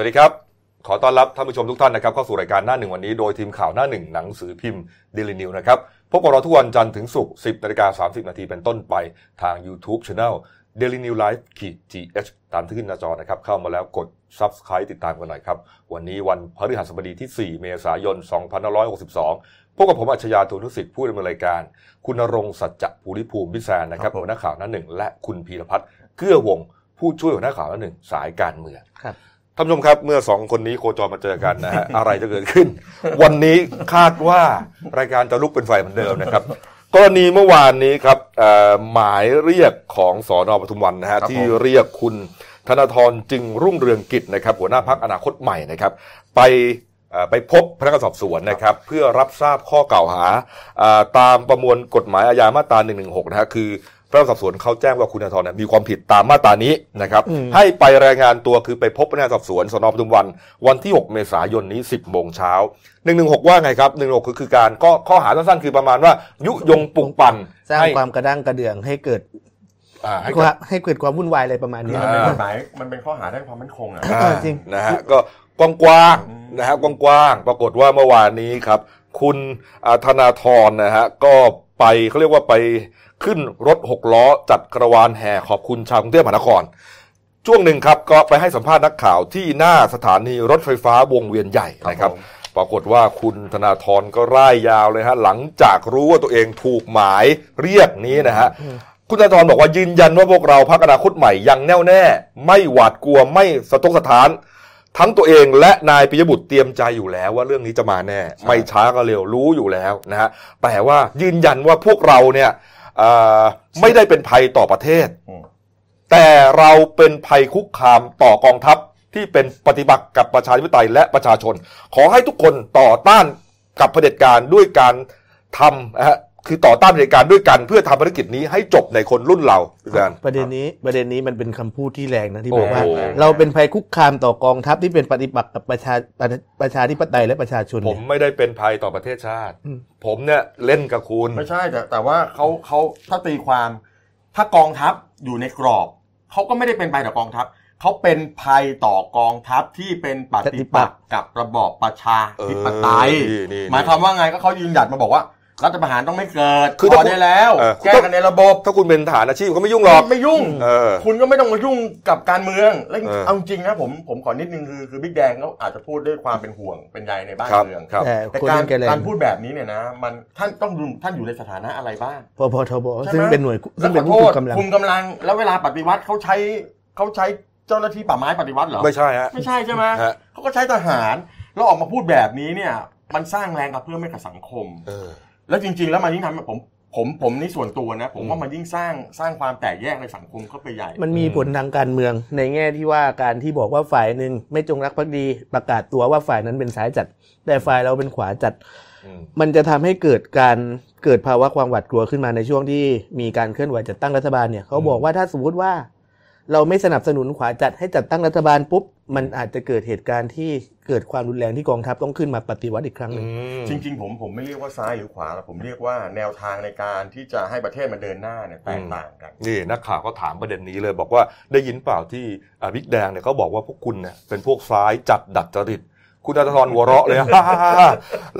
วัสดีครับ ขอต้อนรับท่านผู้ชมทุกท่านนะครับเข้าสู่รายการหน้าหนึ่งวันนี้โดยทีมข่าวหน้าหนึ่งหนังสือพิมพ์เดลินิวนะครับพบกับเราทุกวันจันทร์ถึงศุกร์10นาฬิกา30 นาทีเป็นต้นไปทาง YouTube Channel Daily New Life ขีด GH ตามที่ขึ้นหน้าจอนะครับ เข้ามาแล้วกด Subscribe ติดตามกันหน่อยครับ วันนี้วันพฤหัสบดีที่ 4 เมษายน 2562 พบกับผมอัจฉริยะทูนุสิทธิ์ผู้ดำเนินรายการ คุณณรงค์สัจจะภูริภูมิพิแซนนะครับครับผมหัวหน้าข่าวหน้าหนึ่งและคุณพีรพัฒน์เกื้อวงผู้ช่วยหัวหน้าข่าวหน้าหนึ่งสายการเมืองครับ ท่านผู้ชมครับเมื่อสองคนนี้โคจรมาเจอกันนะฮะอะไรจะเกิดขึ้น วันนี้คาดว่ารายการจะลุกเป็นไฟเหมือนเดิมนะครับกรณีเมื่อวานนี้ครับเอ่อหมายเรียกของสอนอปทุมวันนะฮะครับผมที่เรียกคุณธนาธรจึงรุ่งเรืองกิจนะครับ หัวหน้าพักอนาคตใหม่นะครับ ไปเอ่อไปพบพนักงานสอบสวนนะครับ เพื่อรับทราบข้อกล่าวหาอ่าตามประมวลกฎหมายอาญามาตรา1นึนะฮะคือ พนักงานสอบสวนเขาแจ้งว่าคุณธนาธรเนี่ยมีความผิดตามมาตรานี้นะครับอืมให้ไปรายงานตัวคือไปพบพนักงานสอบสวนสนปทุมวัน วันที่ 6 เมษายนนี้ 10โมงเช้า116 ว่าไงครับ116คือคือการก็ข้อหาสั้นๆคือประมาณว่า ยุยงปลุกปั่นสร้างให้ความกระด้างกระเดื่องให้เกิดอ่าให้ความให้เกิดความวุ่นวายอะไรประมาณนี้อ่ามันเป็นกฎหมายมันเป็นข้อหาด้านความมั่นคงอะเออจริงนะฮะก็กว้างอืมๆนะฮะกว้างๆปรากฏว่าเมื่อวานนี้ครับ คุณอ่าธนาธรนะฮะก็ ไปเขาเรียกว่าไปขึ้นรถหกล้อจัดกระวานแห่ขอบคุณชาวกรุงเทพมหานคร ช่วงหนึ่งครับก็ไปให้สัมภาษณ์นักข่าวที่หน้าสถานีรถไฟฟ้าวงเวียนใหญ่นะครับ ปรากฏว่าคุณธนาธรก็ร่ายยาวเลยฮะหลังจากรู้ว่าตัวเองถูกหมายเรียกนี้นะฮะคุณธนาธรบอกว่ายืนยันว่าพวกเราพักอนาคตใหม่ยังแน่วแน่ ไม่หวาดกลัวไม่สะทกสถาน ทั้งตัวเองและนายปิยบุตรเตรียมใจอยู่แล้วว่าเรื่องนี้จะมาแน่ ไม่ช้าก็เร็วรู้อยู่แล้วนะฮะแต่ว่ายืนยันว่าพวกเราเนี่ยเอ่อไม่ได้เป็นภัยต่อประเทศอืมแต่เราเป็นภัยคุกคามต่อกองทัพที่เป็นปฏิบัติกับประชาธิปไตยและประชาชน ขอให้ทุกคนต่อต้านกับเผด็จการด้วยการทำนะฮะ คือต่อต้านเผด็จการด้วยกันเพื่อทำภารกิจนี้ให้จบในคนรุ่นเราอาจารย์ ประเด็นนี้ประเด็นนี้มันเป็นคำพูดที่แรงนะที่บอกว่า โอ้โห เราเป็นภัยคุกคามต่อกองทัพที่เป็นปฏิบัติกับประชาประประชาธิปไตยและประชาชนผมไม่ได้เป็นภัยต่อประเทศชาติ อืม ผมเนี่ยเล่นกับคุณ ไม่ใช่แต่แต่ว่าเขาเขาถ้าตีความถ้ากองทัพอยู่ในกรอบเขาก็ไม่ได้เป็นภัยต่อกองทัพเขาเป็นภัยต่อกองทัพที่เป็นปฏิปักษ์กับระบอบประชาธิปไตยเออนี่นี่หมายความว่าไงก็เขายืนหยัดมาบอกว่า รัฐประหารต้องไม่เกิดคือพถ้าอได้แล้วเออ แก้กันในระบบถ้าคุณเป็นทหารอาชีพก็ไม่ยุ่งหรอก ไม่ยุ่ง เออ คุณก็ไม่ต้องมายุ่งกับการเมืองแล้วเออ เอาจริงนะผมผมขอนิดนึงคือคือบิ๊กแดงเขาอาจจะพูดด้วยความเป็นห่วงเป็นใยในบ้านครับเมือง ครับ แต่แต่คนการนั้นแกแรงการพูดแบบนี้เนี่ยนะ มันท่านต้องดูท่านอยู่ในสถานะอะไรบ้างพพทบใช่ไหม ซึ่งเป็นหน่วยซึ่งเป็นแล้วขผู้อโทคุษมกำลัง คุมกำลัง แล้วเวลาปฏิวัติเขาใช้เขาใช้เจ้าหน้าที่ป่าไม้ปฏิวัติเหรอ ไม่ใช่ฮะ ไม่ใช่ใช่ไหมฮะ เขาก็ใช้ทหาร แล้วออกมาพูดแบบนี้เนี่ย มันสร้างแรงกระเพื่อมให้กับสังคม เออ แล้วจริง ๆ แล้วมันยิ่งทำให้ผมผมผมนี่ส่วนตัวนะผมอืมว่ามันยิ่งสร้างสร้างความแตกแยกในสังคมเข้าไปใหญ่ มันมีผลทางการเมืองในแง่ที่ว่าการที่บอกว่าฝ่ายหนึ่งไม่จงรักภักดี ประกาศตัวว่าฝ่ายนั้นเป็นซ้ายจัด แต่ฝ่ายเราเป็นขวาจัดอืมมันจะทำให้เกิดการเกิดภาวะความหวาดกลัวขึ้นมาในช่วงที่มีการเคลื่อนไหวจัดตั้งรัฐบาลเนี่ยเขาบอกว่าถ้าสมมติว่า เราไม่สนับสนุนขวาจัดให้จัดตั้งรัฐบาลปุ๊บมันอาจจะเกิดเหตุการณ์ที่ เกิดความรุนแรงที่กองทัพต้องขึ้นมาปฏิวัติอีกครั้งหนึ่งจริง ๆ ผมผมไม่เรียกว่าซ้ายหรือขวาหรอกผมเรียกว่าแนวทางในการที่จะให้ประเทศมันเดินหน้าเนี่ยแตกต่างกันนี่นักข่าวก็ถามประเด็นนี้เลย บอกว่าได้ยินเปล่าที่อ่าบิ๊กแดงเนี่ยเขาบอกว่าพวกคุณเนี่ยเป็นพวกซ้ายจัดดัดจริตคุณอัตธรหัวเราะเลย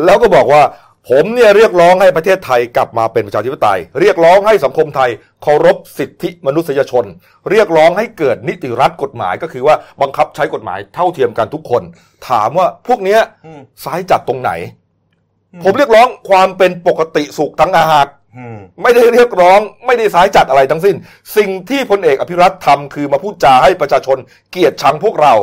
แล้วก็บอกว่า ผมเนี่ยเรียกร้องให้ประเทศไทยกลับมาเป็นประชาธิปไตย เรียกร้องให้สังคมไทยเคารพสิทธิมนุษยชน เรียกร้องให้เกิดนิติรัฐกฎหมายก็คือว่าบังคับใช้กฎหมายเท่าเทียมกันทุกคน ถามว่าพวกเนี้ยอืมซ้ายจัดตรงไหนอืมผมเรียกร้องความเป็นปกติสุขทั้งอาหารอืม ไม่ได้เรียกร้อง ไม่ได้สายจัดอะไรทั้งสิ้น สิ่งที่พลเอกอภิรัตน์ทำคือมาพูดจาให้ประชาชนเกลียดชังพวกเรา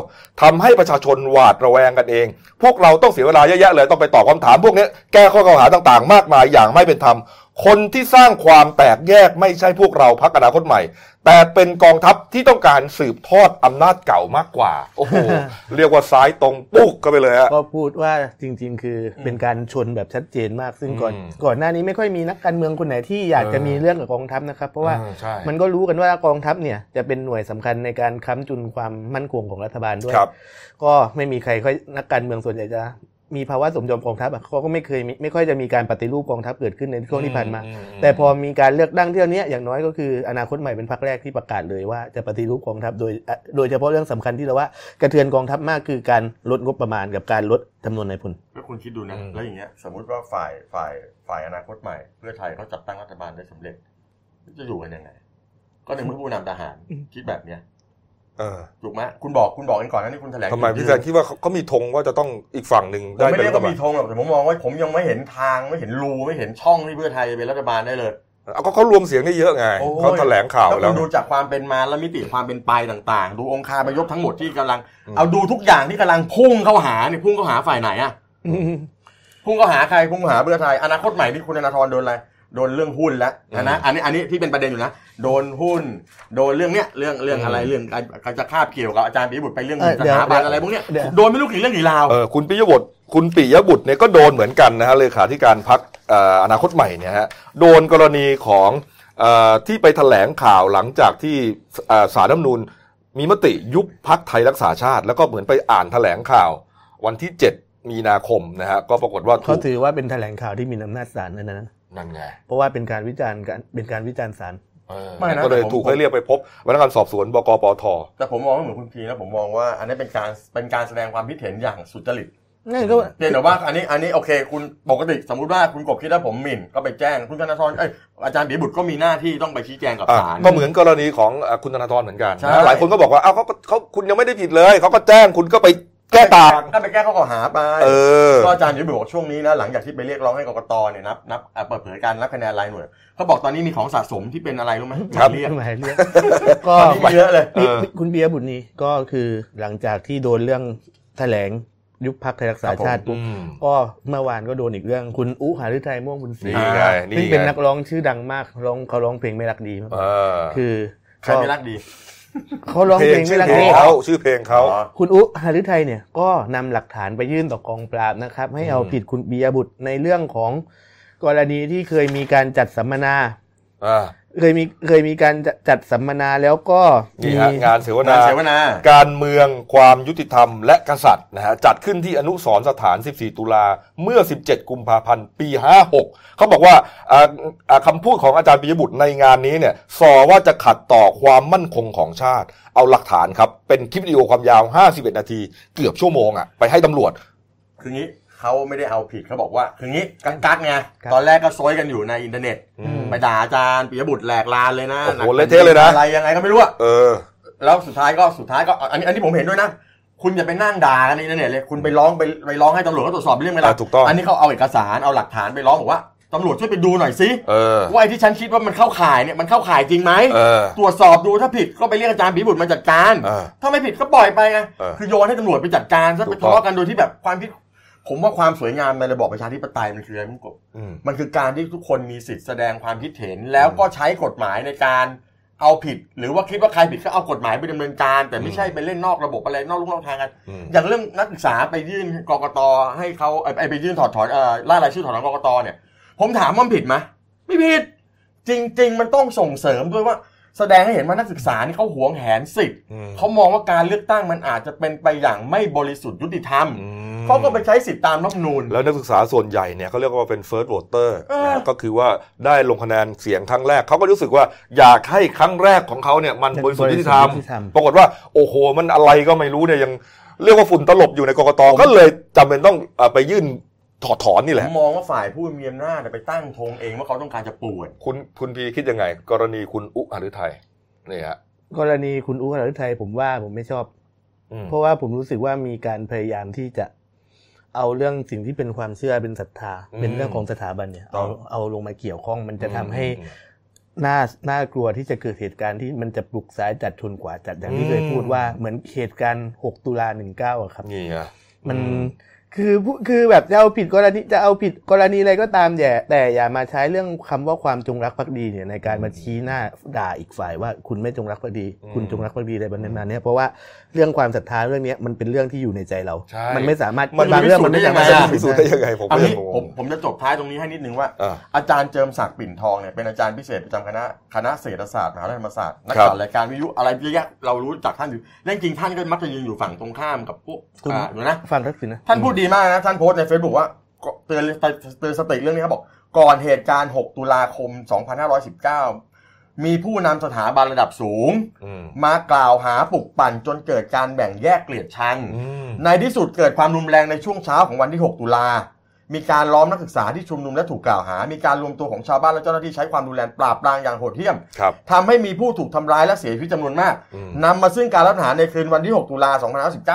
ทำให้ประชาชนหวาดระแวงกันเอง พวกเราต้องเสียเวลาเยอะแยะเลยต้องไปตอบคำถามพวกนี้แก้ข้อกล่าวหาต่างๆ มากมายอย่างไม่เป็นธรรม คนที่สร้างความแตกแยกไม่ใช่พวกเราพักอนาคตใหม่ แต่เป็นกองทัพที่ต้องการสืบทอดอำนาจเก่ามากกว่า โอ้โห เรียกว่าซ้ายตรงปุ๊กก็ไปเลยฮะก็พูดว่าจริง ๆ คือเป็นการชนแบบชัดเจนมาก ซึ่งก่อนอืมก่อนหน้านี้ไม่ค่อยมีนักการเมืองคนไหนที่อยากจะเออมีเรื่องกับกองทัพนะครับ เพราะว่าออใช่มันก็รู้กันว่ากองทัพเนี่ยจะเป็นหน่วยสำคัญในการค้ำจุนความมั่นคงของรัฐบาลด้วยครับก็ไม่มีใครค่อยนักการเมืองส่วนใหญ่จะ มีภาวะสมยอมกองทัพอะเขาก็ไม่เคยมีไม่ค่อยจะมีการปฏิรูปกองทัพเกิดขึ้นในช่วงที่ผ่านมาอืมแต่พอมีการเลือกตั้งเที่ยวเนี้ยอย่างน้อยก็คืออนาคตใหม่เป็นพรรคแรกที่ประกาศเลยว่าจะปฏิรูปกองทัพโดยอะโดยเฉพาะเรื่องสำคัญที่เราว่ากระเทือนกองทัพมากคือการลดงบประมาณกับการลดจำนวนนายพลก็คุณคิดดูนะอืมแล้วอย่างเงี้ยสมมุติว่าฝ่ายฝ่ายฝ่ายอนาคตใหม่ เพื่อไทยเขาจัดตั้งรัฐบาลได้สำเร็จจะอยู่กันยังไงก็ในเมื่อผู้นำทหารอืมคิดแบบเนี้ยเออ ถูกไหมคุณบอกคุณบอกกันก่อนนะนี่คุณแถลงทำไมพี่แซนคิดว่าเขาเขามีธงว่าจะต้องอีกฝั่งหนึ่งผมได้ไม่เป็นเรียรักฐว่าบาลมีธงหรอกแต่ผมมองว่าผมยังไม่เห็นทางไม่เห็นรูไม่เห็นช่องที่เพื่อไทยจะเป็นรัฐบาลได้เลยเอาก็เขารวมเสียงได้เยอะไงโอ้ยเขาแถลงข่าวถ้าแล้คุวณดูจากความเป็นมาและมิติความเป็นไปต่างๆ ดูองค์คาพยพทั้งหมดที่กำลังอืมเอาดูทุกอย่างที่กำลังพุ่งเข้าหาเนี่ยพุ่งเข้าหาฝ่ายไหนอะพุ่งเข้าหาใครพุ่งเข้าหาเพื่อไทยอนาคตใหม่ที่คุณธนาธรโดนอะไร โดนเรื่องหุ้นแล้วนะอันนี้อันนี้ที่เป็นประเด็นอยู่นะโดนหุ้น โดนเรื่องเนี้ยเรื่องเรื่องอะไรเรื่องการจะคาบเกี่ยวกับอาจารย์ปิยบุตรไปเรื่องเออสเดี๋ยวถาบันอะไรพวกเนี้ยเดี๋ยวโดนไม่รู้กี่เรื่องกี่ราวเออคุณปิยบุตรคุณปิยบุตรเนี่ยก็โดนเหมือนกันนะฮะเลขาธิการพักอนาคตใหม่เนี่ยฮะโดนกรณีของเออที่ไปแถลงข่าวหลังจากที่เอ่อสารรัฐธรรมนูญมีมติยุบพักไทยรักษาชาติ แล้วก็เหมือนไปอ่านแถลงข่าววันที่ 7 มีนาคมนะฮะก็ปรากฏว่าถูเขากถือว่าเป็นแถลงข่าวที่มีอำนาจศาลนั่นนะ นั่นไงเพราะว่าเป็นการวิจารณ์การเป็นการวิจารณ์ศาลเออไม่นะก็เลยแต่ผมถูกให้เรียกไปพบพนักงานสอบสวนบกปทแต่ผมมองไม่เหมือนคุณพีนะผมมองว่า อันนี้เป็นการเป็นการแสดงความคิดเห็นอย่างสุจริตนั่นก็เพียงแต่ว่าอันนี้อันนี้โอเค คุณปกติสมมุติว่าคุณกบคิดว่าผมหมิ่นก็ไปแจ้งคุณธนาธรเอ้ยอาจารย์บีบุตรก็มีหน้าที่ต้องไปชี้แจงกับอะศาลก็เหมือนกรณีของอะคุณธนาธรเหมือนกันใช่นะหลายคนก็บอกว่าเอ้าเขาก็เขาคุณยังไม่ได้ผิดเลยเขาก็แจ้งคุณก็ไป แก้ต่าง ก็ไปแก้ข้อกล่าวหาไปเออ ก็อาจารย์บีบุตรบอกช่วงนี้นะหลังจากที่ไปเรียกร้องให้กกตเนี่ยนับนับอะเปิดเผยการนับคะแนนรายหน่วยเขาบอกตอนนี้มีของสะสมที่เป็นอะไรรู้ไหมครับ หมายเรียกหมายเรียกตก็อนนี้มีเยอะเลย เออ คุณเบียร์บุตรนี้ก็คือหลังจากที่โดนเรื่องแถลงยุบพักไทยรักษาชาติปุ๊บอืมก็เมื่อวานก็โดนอีกเรื่อง คุณอุหาฤทัยม่วงบุญศรีนี่ไงนี่ซึ่งไงเป็นนักร้องชื่อดังมากร้องเขาร้องเพลงไม่รักดีมากเออคือใครไม่รักดี เขาร้องเพลเพลงงชื่ไม่อรักเพลดีงเขาชื่อเพลงเขาอ๋อคุณอุหาฤทัยเนี่ยก็นำหลักฐานไปยื่นต่อกองปราบนะครับ ให้เอาอืมผิดคุณเบียร์บุตรในเรื่องของกรณีที่เคยมีการจัดสัมมนาอ่า เคยมีเคยมีการจัดจัดสัมมนาแล้วก็นี่มีฮะงานเสวงานนาเสวนา การเมืองความยุติธรรมและกษัตริย์นะฮะจัดขึ้นที่อนุสรณ์สถาน 14 ตุลาเมื่อ 17 กุมภาพันธ์ ปี 56 เขาบอกว่าอ่าอ่าคำพูดของอาจารย์ปิยบุตรในงานนี้เนี่ยส่อว่าจะขัดต่อความมั่นคงของชาติ เอาหลักฐานครับ เป็นคลิปวิดีโอความยาว 51 นาที เกือบชั่วโมงอะไปให้ตำรวจคืองี้ เขาไม่ได้เอาผิดเขาบอกว่า คืองี้กักกักไงตอนแรกก็ซอยกันอยู่ในอินเทอร์เน็ตอืมไปด่าอาจารย์ปิยบุตรแหลกลาญเลยนะโอ้โหนักเละเทะเลยนะอะไรยังไงก็ไม่รู้อะเออ แล้วสุดท้ายก็สุดท้ายก็อันนี้อันนี้ผมเห็นด้วยนะคุณอย่าไปนั่งด่ากันในอินเทอร์เน็ตเลยคุณไปร้องไปไปร้องให้ตำรวจเขาตรวจสอบเรื่องไหมล่ะอ่าถูกต้องอันนี้เขาเอาเอกสารเอาหลักฐานไปร้องบอกว่าตำรวจช่วยไปดูหน่อยสิเออว่าไอ้ที่ฉันคิดว่ามันเข้าข่ายเนี่ยมันเข้าข่ายจริงไหมเออตรวจสอบดูถ้าผิดก็ไปเรียกอาจารย์ปิยบุตรมาจัดการเออถ้าไม่ผิดก็ปล่อยไปไงเออคือโยนให้ตำรวจไปจัดการซะถูไปกต้องทะเลาะกันโดยที่แบบความคิด ผมว่าความสวยงามในระบอบประชาธิปไตยมันคืออะไรมุกบอืมมันคือการที่ทุกคนมีสิทธิ์แสดงความคิดเห็น แล้วก็ใช้กฎหมายในการเอาผิด หรือว่าคิดว่าใครผิดก็เอากฎหมายไปดำเนินการ แต่ไม่ใช่ไปเล่นนอกระบบอะไรนอกลูกนอกทางกันอืมอย่างเรื่องนักศึกษาไปยื่นกกตให้เขาเอ่อไปไปยื่นถอดถอนเอ่อล่ารายชื่อถอนถอนกกตเนี่ย ผมถามว่ามันผิดไหมไม่ผิด จริง ๆ มันต้องส่งเสริมด้วยว่าแสดงให้เห็นว่านักศึกษานี่เขาหวงแหนสิทธิ์อืมเขามองว่าการเลือกตั้งมันอาจจะเป็นไปอย่างไม่บริสุทธิ์ยุติธรรมอืม เขาก็ไปใช้สิทธิตามรัฐธรรมนูญแล้วนักศึกษาส่วนใหญ่เนี่ยเขาเรียกว่าเป็น first voter เออนะฮะก็คือว่าได้ลงคะแนนเสียงครั้งแรกเขาก็รู้สึกว่าอยากให้ครั้งแรกของเขาเนี่ยมันบริสุทธิ์ยุติธรรมบริสุทธิ์ยุติธรรมปรากฏว่าโอ้โหมันอะไรก็ไม่รู้เนี่ยยังเรียกว่าฝุ่นตลบอยู่ในกกตก็เลยจำเป็นต้องเอ่อไปยื่นถอดถอนนี่แหผละมมองว่าฝ่ายผู้มีอำนาจไปตั้งธงเองว่าเขาต้องการจะป่วนคุณคุณพีคิดยังไง กรณีคุณอุหฤทัยนี่ฮะกรณีคุณอุหาฤทัยผมว่าผมไม่ชอบอืมเพราะว่าผมรู้สึกว่ามีการพยายามที่จะ เอาเรื่องสิ่งที่เป็นความเชื่อเป็นศรัทธา เป็นเรื่องของสถาบันเนี่ยเอาเอาลงมาเกี่ยวข้องมันจะทำให้น่าน่ากลัวที่จะเกิดเหตุการณ์ที่มันจะปลุกสายจัดชนกว่าจัดอย่างที่เคยพูดว่าเหมือนเหตุการณ์ 6 ตุลา19อะครับนี่ไงมันอืม คือผู้คือแบบจะเอาผิดกรณีจะเอาผิดกรณีอะไรก็ตามแต่แต่อย่ามาใช้เรื่องคำว่าความจงรักภักดีเนี่ยในการมาชี้หน้าด่าอีกฝ่ายว่าคุณไม่จงรักภักดี คุณจงรักภักดีอะไรแบบนั้นเนี่ยเพราะว่าเรื่องความศรัทธาเรื่องเนี้ยมันเป็นเรื่องที่อยู่ในใจเราใช่มันไม่สามารถมันบางเรื่องมันไม่สามารถพิสูจน์ได้ยังไงอะพิสูจน์ได้ยังไงผมเอาก็ยังี้งงผมงผมจะจบท้ายตรงนี้ให้นิดนึงว่าอ่า อาจารย์เจิมศักดิ์ปิ่นทองเนี่ยเป็นอาจารย์พิเศษประจำคณะคณะเศรษฐศาสตร์มหาวิทยาลัยธรรมศาสตร์นักครับข่าวรายการวิทยุอะไรเยอะแยะเรารู้จักท่านอยู่เรื่องจริงท่านก็มักจะยืนอยู่ฝั่งตรงข้ามกับพวกคุณอ่าอยู่นะฟังทักษิณนะท่านพูดดีมากนะท่านโพสต์ใน Facebook ว่าก็เตือนเตือนสติเรื่องนี้ครับบอก ก่อนเหตุการณ์ 6 ตุลาคม 2519 มีผู้นำสถาบันระดับสูงอืมมากล่าวหาปลุกปั่นจนเกิดการแบ่งแยกเกลียดชังอืมในที่สุดเกิดความรุนแรงในช่วงเช้าของวันที่ 6 ตุลามีการล้อมนักศึกษาที่ชุมนุมและถูกกล่าวหา มีการรวมตัวของชาวบ้านและเจ้าหน้าที่ใช้ความรุนแรงปราบปรามอย่างโหดเหี้ยมครับทำให้มีผู้ถูกทำร้ายและเสียชีวิตจำนวนมากอืมนำมาซึ่งการรัฐประหารในคืนวันที่ 6 ตุลา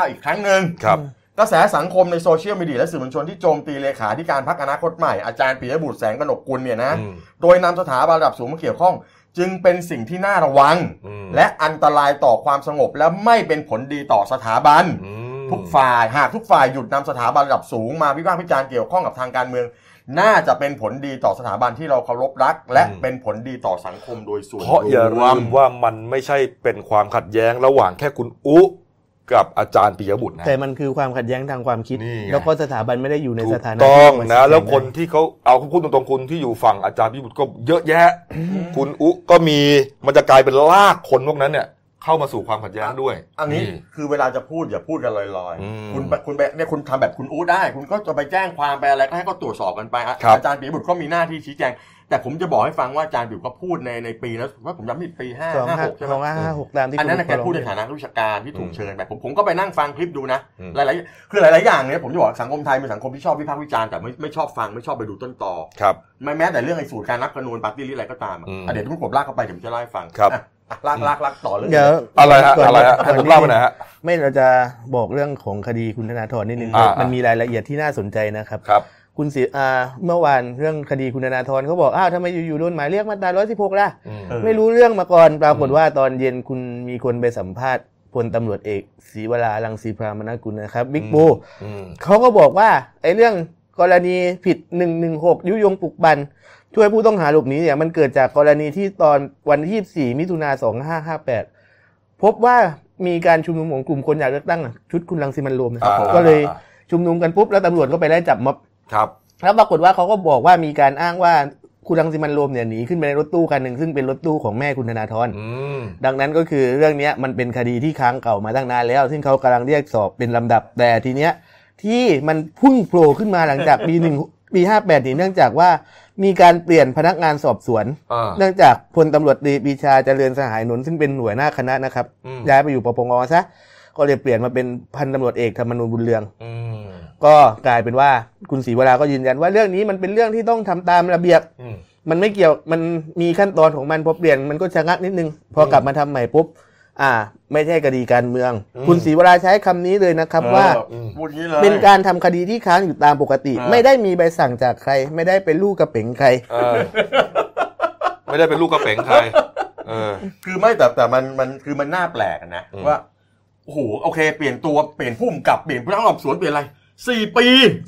2519 อีกครั้งหนึ่งครับ กระแสสังคมในโซเชียลมีเดียและสื่อมวลชนที่โจมตีเลขาธิการพรรคอนาคตใหม่อาจารย์ปิยบุตรแสงกนกกุลเนี่ยนะอืมโดยนำสถาบันระดับสูงมาเกี่ยวข้อง จึงเป็นสิ่งที่น่าระวังอืมและอันตรายต่อความสงบและไม่เป็นผลดีต่อสถาบันอืมทุกฝ่ายหากทุกฝ่ายหยุดนำสถาบันระดับสูงมาวิพากษ์วิจารณ์เกี่ยวข้องกับทางการเมือง น่าจะเป็นผลดีต่อสถาบันที่เราเคารพรัก และเป็นผลดีต่อสังคมโดยส่วนเพราะอย่ารวลืมมว่ามันไม่ใช่เป็นความขัดแย้งระหว่างแค่คุณอุ กับอาจารย์ปิยบุตรนะแต่มันคือความขัดแย้งทางความคิดนี่ไงแล้วก็สถาบันไม่ได้อยู่ในถูสกถานะต้องที่นะมัแล้วแข่งคนที่เขาเอาพูดตรงๆคุณที่อยู่ฝั่งอาจารย์ปิยบุตรก็เยอะแยะ คุณอุก็มีมันจะกลายเป็นลากคนพวกนั้นเนี่ยเข้ามาสู่ความขัดแย้งด้วย อันนี้คือเวลาจะพูดอย่าพูดกันลอยอืมๆคุณไปคุณไปเนี่ยคุณทำแบบคุณอู้ได้ คุณก็จะไปแจ้งความไปอะไรก็ให้เขาตรวจสอบกันไปอะครับอาจารย์ปียบุตรก็มีหน้าที่ชี้แจง แต่ผมจะบอกให้ฟังว่าอาจารย์ปียบุตรก็พูดในในปีนะว่าผมจำผิดปีห้าสองห้าห้าหกใช่ไหสมองห้าห้าหกตามที่อันนั้นนะคุแกณพูดในลองฐานะวิชาการที่ถูกอืมเชิญไปผมผมก็ไปนั่งฟังคลิปดูนะอืมหลายๆคือหลาย ๆ อย่างเนี่ยผมจะบอกว่าสังคมไทยเป็นสังคมที่ชอบวิพากษ์วิจารณ์แต่ไม่ไม่ชอบฟังไม่ชอบไปดูต้นตอครับไม่แม้แต่เรื่องไอ้สูตรการนับจำนวนปาร์ตี้ลิสต์อะไรก็ตามอะอืมอะเดี๋ยวทุกคนลากเข้าไปเดี๋ยวผมจะเล่าให้ฟังครับอะอะลากลากลากต่อเรื่องเดี๋ยวอะไรฮะก่นอะไรฮะให้ก่ผอนมเล่าไปหน่อยฮะไม่เราจะบอกเรื่องของคดีคุณธนาธรนิดนึงอ่ามัมันมีรายละเอียดที่น่าสนใจนะครับครับ คุณศิอ่าเมื่อวานเรื่องคดีคุณธนาธรเขาบอกอ้าวทำไมอยู่ๆโดนหมายเรียกมาตรา116 ล่ะอืมเออไม่รู้เรื่องมาก่อนปรากฏว่าตอนเย็นคุณมีคนไปสัมภาษณ์พลตำรวจเอกศรีวราลังสีพรามนกุลนะครับบิ๊กบูอืมเขาก็บอกว่าไอ้เรื่องกรณีผิด 116 ยุยงปลุกบัน ช่วยผู้ต้องหาหลบหนีเนี่ยมันเกิดจากกรณีที่ตอนวันที่24มิถุนา2558 พบว่ามีการชุมนุมของกลุ่มคนอยากเลือกตั้งอะชุดคุณรังสิมันต์โรวมนะครับอ่าก็เลยชุมนุมกันปุ๊บแล้วตำรวจก็ไปไล่จับม็อบ ครับ แล้วปรากฏว่าเขาก็บอกว่ามีการอ้างว่าคุณรังสิมันต์โรวมเนี่ยหนีขึ้นไปในรถตู้คันหนึ่งซึ่งเป็นรถตู้ของแม่คุณธนาธรอืมดังนั้นก็คือเรื่องเนี้ยมันเป็นคดีที่ค้างเก่ามาตั้งนานแล้ว ซึ่งเขากำลังเรียกสอบเป็นลำดับแต่ทีเนี้ยที่มันพุ่งโผล่ขึ้นมาหลังจากปีหนึ่งปีห้าแปดนี่เนื่องจากว่ามีการเปลี่ยนพนักงานสอบสวนอ่าเนื่องจากพลตำรวจตรีปรีชาเจริญสหายหนุนซึ่งเป็นหน่วยหน้าคณะนะครับอืมย้ายไปอยู่ปปงซะ ก็เลยเปลี่ยนมาเป็นพันตำรวจเอกธรรมนูญบุญเรืองอืมก็กลายเป็นว่าคุณศรีวราก็ยืนยันว่าเรื่องนี้มันเป็นเรื่องที่ต้องทำตามระเบียบอืมมันไม่เกี่ยวมันมีขั้นตอนของมันพอเปลี่ยนมันก็ชะงักนิดนึง พอกลับมาทำใหม่ปุ๊บอ่า ไม่ใช่คดีการเมืองอืมคุณศรีวราใช้คำนี้เลยนะครับเออว่าพูดอย่างนี้เลยเป็นการทำคดีที่ค้างอยู่ตามปกติเออไม่ได้มีใบสั่งจากใคร ไม่ได้เป็นลูกกระเป๋งใครเออไม่ได้เป็นลูกกระเป๋งใครเออคือไม่แต่แต่มันมันคือมันน่าแปลกอะนะอืมว่า โอ้โหโอเค เปลี่ยนตัวเปลี่ยนผู้กำกับเปลี่ยนผู้นักสอบสวนเปลี่ยนอะไรสี่ปี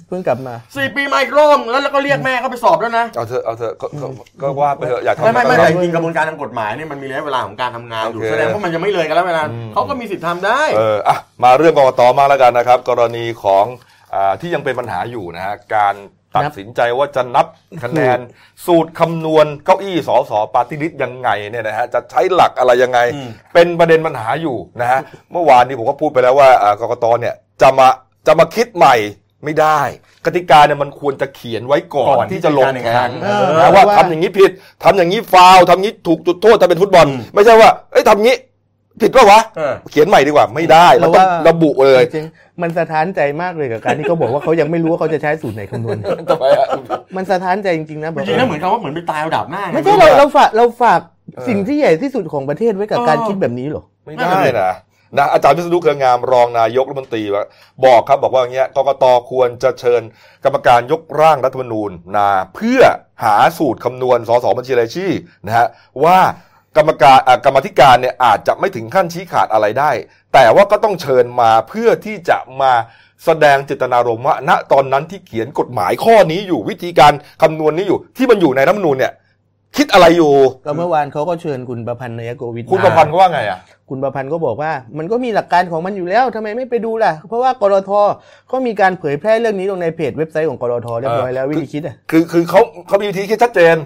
เพิ่งกลับมาสี่ปีมาอีกรอบแล้วแล้วก็เรียกแม่เข้าไปสอบแล้วนะเอาเถอะเอาเถอะก็ก็ก็ว่าไปเถอะอยากทำไม่ไม่ไม่ก็แต่ทำจริงๆกระบวนการทางกฎหมายเนี่ยมันมีระยะเวลาของการทำงานอยู่โอเคแสดงว่ามันยังไม่เลยกันแล้วเวลาอืมเขาก็มีสิทธิ์ทำได้เอออะมาเรื่องกรกตมาแล้วกันนะครับ กรณีของอาที่ยังเป็นปัญหาอยู่นะฮะการ ตัดสินใจว่าจะนับคะแนน สูตรคำนวณเก้าอี้สสปาร์ตี้ลิสต์ยังไงเนี่ยนะฮะจะใช้หลักอะไรยังไงอืมเป็นประเด็นปัญหาอยู่นะฮะเมื่อวานนี้ผมก็พูดไปแล้วว่าอ่ากกตเนี่ยจะมาจะมาคิดใหม่ไม่ได้ กติกาเนี่ยมันควรจะเขียนไว้ก่อนก่อนที่จะลงแข่งเออนะว่าว่าทำอย่างนี้ผิดทำอย่างนี้ฟาวล์ทำอย่างนี้ถูกจุดโทษถ้าเป็นฟุตบอลอืมไม่ใช่ว่าเอ้ยทำอย่างนี้ ผิดปะวะเออ เขียนใหม่ดีกว่าไม่ได้เราต้องระบุเลยจริงๆมันสะท้านใจมากเลยกับการที่เขาบอกว่าเขายังไม่รู้ว่าเขาจะใช้สูตรไหนคำนวณ ทำไมอะ มันสะท้านใจจริงๆนะแบบจริงๆแล้วเหมือนกับว่าเหมือนไปตายเอาดาบหน้าไม่ใช่เราเราฝากเราฝากสิ่งที่ใหญ่ที่สุดของประเทศไว้กับเออการคิดแบบนี้เหรอ ไม่ได้นะนะอาจารย์วิษณุเครืองามรองนายกรัฐมนตรีว่าบอกครับบอกว่าอย่างเงี้ยกกตควรจะเชิญกรรมการยกร่างรัฐธรรมนูญนาเพื่อหาสูตรคำนวณสสบัญชีรายชื่อนะฮะว่า กรรมการอะกรรมธิการเนี่ยอาจจะไม่ถึงขั้นชี้ขาดอะไรได้ แต่ว่าก็ต้องเชิญมาเพื่อที่จะมาแสดงเจตนารมณ์ว่าณตอนนั้นที่เขียนกฎหมายข้อนี้อยู่วิธีการคำนวณนี้อยู่ที่มันอยู่ในรัฐธรรมนูญเนี่ย คิดอะไรอยู่ก็เมื่อวานเขาก็เชิญคุณประพันธ์นยโกวิทคุณประพันธ์เขาว่าไงอะคุณประพันธ์ก็บอกว่า มันก็มีหลักการของมันอยู่แล้วทำไมไม่ไปดูล่ะ เพราะว่ากรทก็มีการเผยแพร่เรื่องนี้ลงในเพจเว็บไซต์ของกรทเรียบร้อยแล้ววิธีคิดอะคือคือเขาเขามีวิธีคิดชัดเจน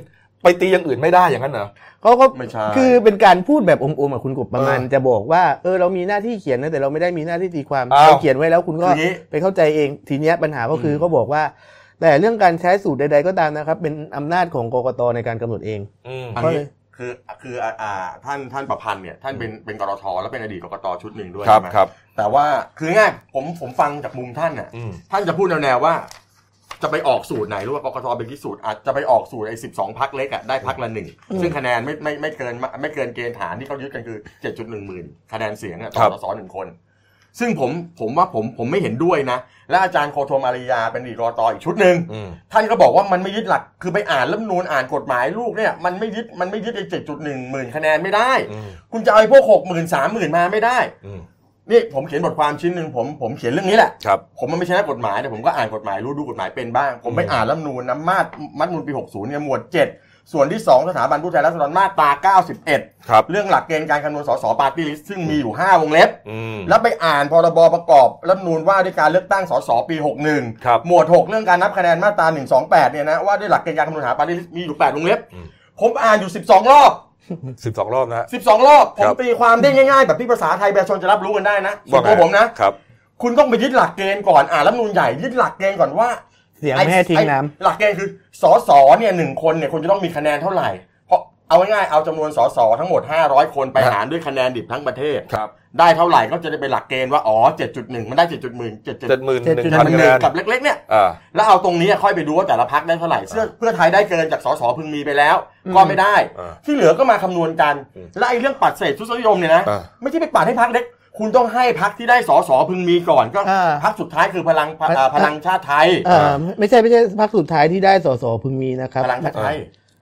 ไปตีอย่างอื่นไม่ได้อย่างนั้นเหรอ เขาก็ไม่ใช่คือเป็นการพูดแบบอมๆอะคุณกบประมาณเออจะบอกว่าเออเรามีหน้าที่เขียนนะแต่เราไม่ได้มีหน้าที่ตีความอ้าวเราเขียนไว้แล้วคุณก็คืออย่างนี้ ไปเข้าใจเองทีเนี้ยปัญหาก็คือเขาบอกว่า แต่เรื่องการใช้สูตรใด ๆ ก็ตามนะครับ เป็นอำนาจของกกตในการกำหนดเอง อืม อันก็นี้เลยคือคืออ่าอ่าท่านท่านประพันธ์เนี่ยท่านเป็นเป็นกรทแล้วเป็นอดีตกกตชุดหนึ่งด้วยครับใช่ไหมครับ แต่ว่าคือง่ายผมผมฟังจากมุมท่านน่ะอืม ท่านจะพูดแนวๆว่า จะไปออกสูตรไหนหรือว่ากกตเป็นที่สูตรอาจจะไปออกสูตรไอ้สิบสองพักเล็กอะได้พักละหนึ่งซึ่งคะแนนไม่ไม่ไม่เกินไม่เกินเกณฑ์ฐานที่เขายึดกันคือเจ็ดจุดหนึ่งหมื่นคะแนนเสียงอะต่ครัอบสสหนึ่งคน ซึ่งผมผมว่าผมผมไม่เห็นด้วยนะ และอาจารย์โคโทมอาริยาเป็นอดีตกกตอีกชุดหนึ่งอืมท่านก็บอกว่ามันไม่ยึดหลักคือไปอ่านรัฐธรรมนูญอ่านกฎหมายลูกเนี่ยมันไม่ยึดมันไม่ยึดไอ้เจ็ดจุดหนึ่งหมื่นคะแนนไม่ได้อืมคุณจะเอาไอ้พวกหกหมื่นสามหมื่นมาไม่ได้อืม นี่ผมเขียนบทความชิ้นหนึ่งผมผมเขียนเรื่องนี้แหละ ครับ ผมมันไม่ใช่นักกฎหมายแต่ผมก็อ่านกฎหมายรู้ดูกฎหมายเป็นบ้าง ผมไปอืมอ่านรัฐธรรมนูญนะมาตรมัดมูลปี 60เนี่ยหมวด 7 ส่วนที่ 2 สถาบันผู้แทนราษฎรมาตรา 91 ครับเรื่องหลักเกณฑ์การคำนวณสสปาร์ตี้ลิสต์ซึ่งมีอยู่ 5 วงเล็บ อืม แล้วไปอ่านพรบประกอบรัฐธรรมนูญว่าด้วยการเลือกตั้งสสปี61ครับหมวด 6 เรื่องการนับคะแนนมาตรา 128 เนี่ยนะว่าด้วยหลักเกณฑ์การคำนวณหาปาร์ตี้ลิสต์มีอยู่ 8 วงเล็บอืมผมอ่านอยู่ 12 รอบ สิบสองรอบนะ 12 รอบ ผมครับ ตีความได้ง่ายๆ แบบที่ภาษาไทยประชาชนจะรับรู้กันได้นะส่วนตัวไงผมนะ ครับ คุณต้องไปยึดหลักเกณฑ์ก่อนอ่านรัฐธรรมนูญใหญ่ยึดหลักเกณฑ์ก่อนว่า เสียงไม่ให้ทิ้งน้ำ ไอ้หลักเกณฑ์คือสสเนี่ยหนึ่งคนเนี่ยคุณจะต้องมีคะแนนเท่าไหร่ เพราะเอาง่ายๆเอาจำนวนสสทั้งหมด 500 คนไปครับหารด้วยคะแนนดิบทั้งประเทศ ครับ ได้เท่าไหร่ก็จะได้เป็นหลักเกณฑ์ว่าอ๋อ7.1มันได้7.1เจ็ด7.1หมื่นหนึ่ง7.1พันคะแนนกับเล็ก ๆ เนี่ยอ่าแล้วเอาตรงนี้ค่อยไปดูว่าแต่ละพักได้เท่าไหร่เสื้อเพื่อไทยได้เกินจากสสพึงมีไปแล้ว ก็ไม่ได้อ่าที่เหลือก็มาคำนวณกันอืมและไอ้เรื่องปัดเศษทุสนิยมเนี่ยนะอ่าไม่ใช่ไปปัดให้พักเล็ก คุณต้องให้พักที่ได้สสพึงมีก่อน ก็อ่าพักสุดท้ายคือพลังอ่าพลังชาติไทยเออไม่ใช่ไม่ใช่พักสุดท้ายที่ได้สสพึงมีนะครับพลังชาติไทย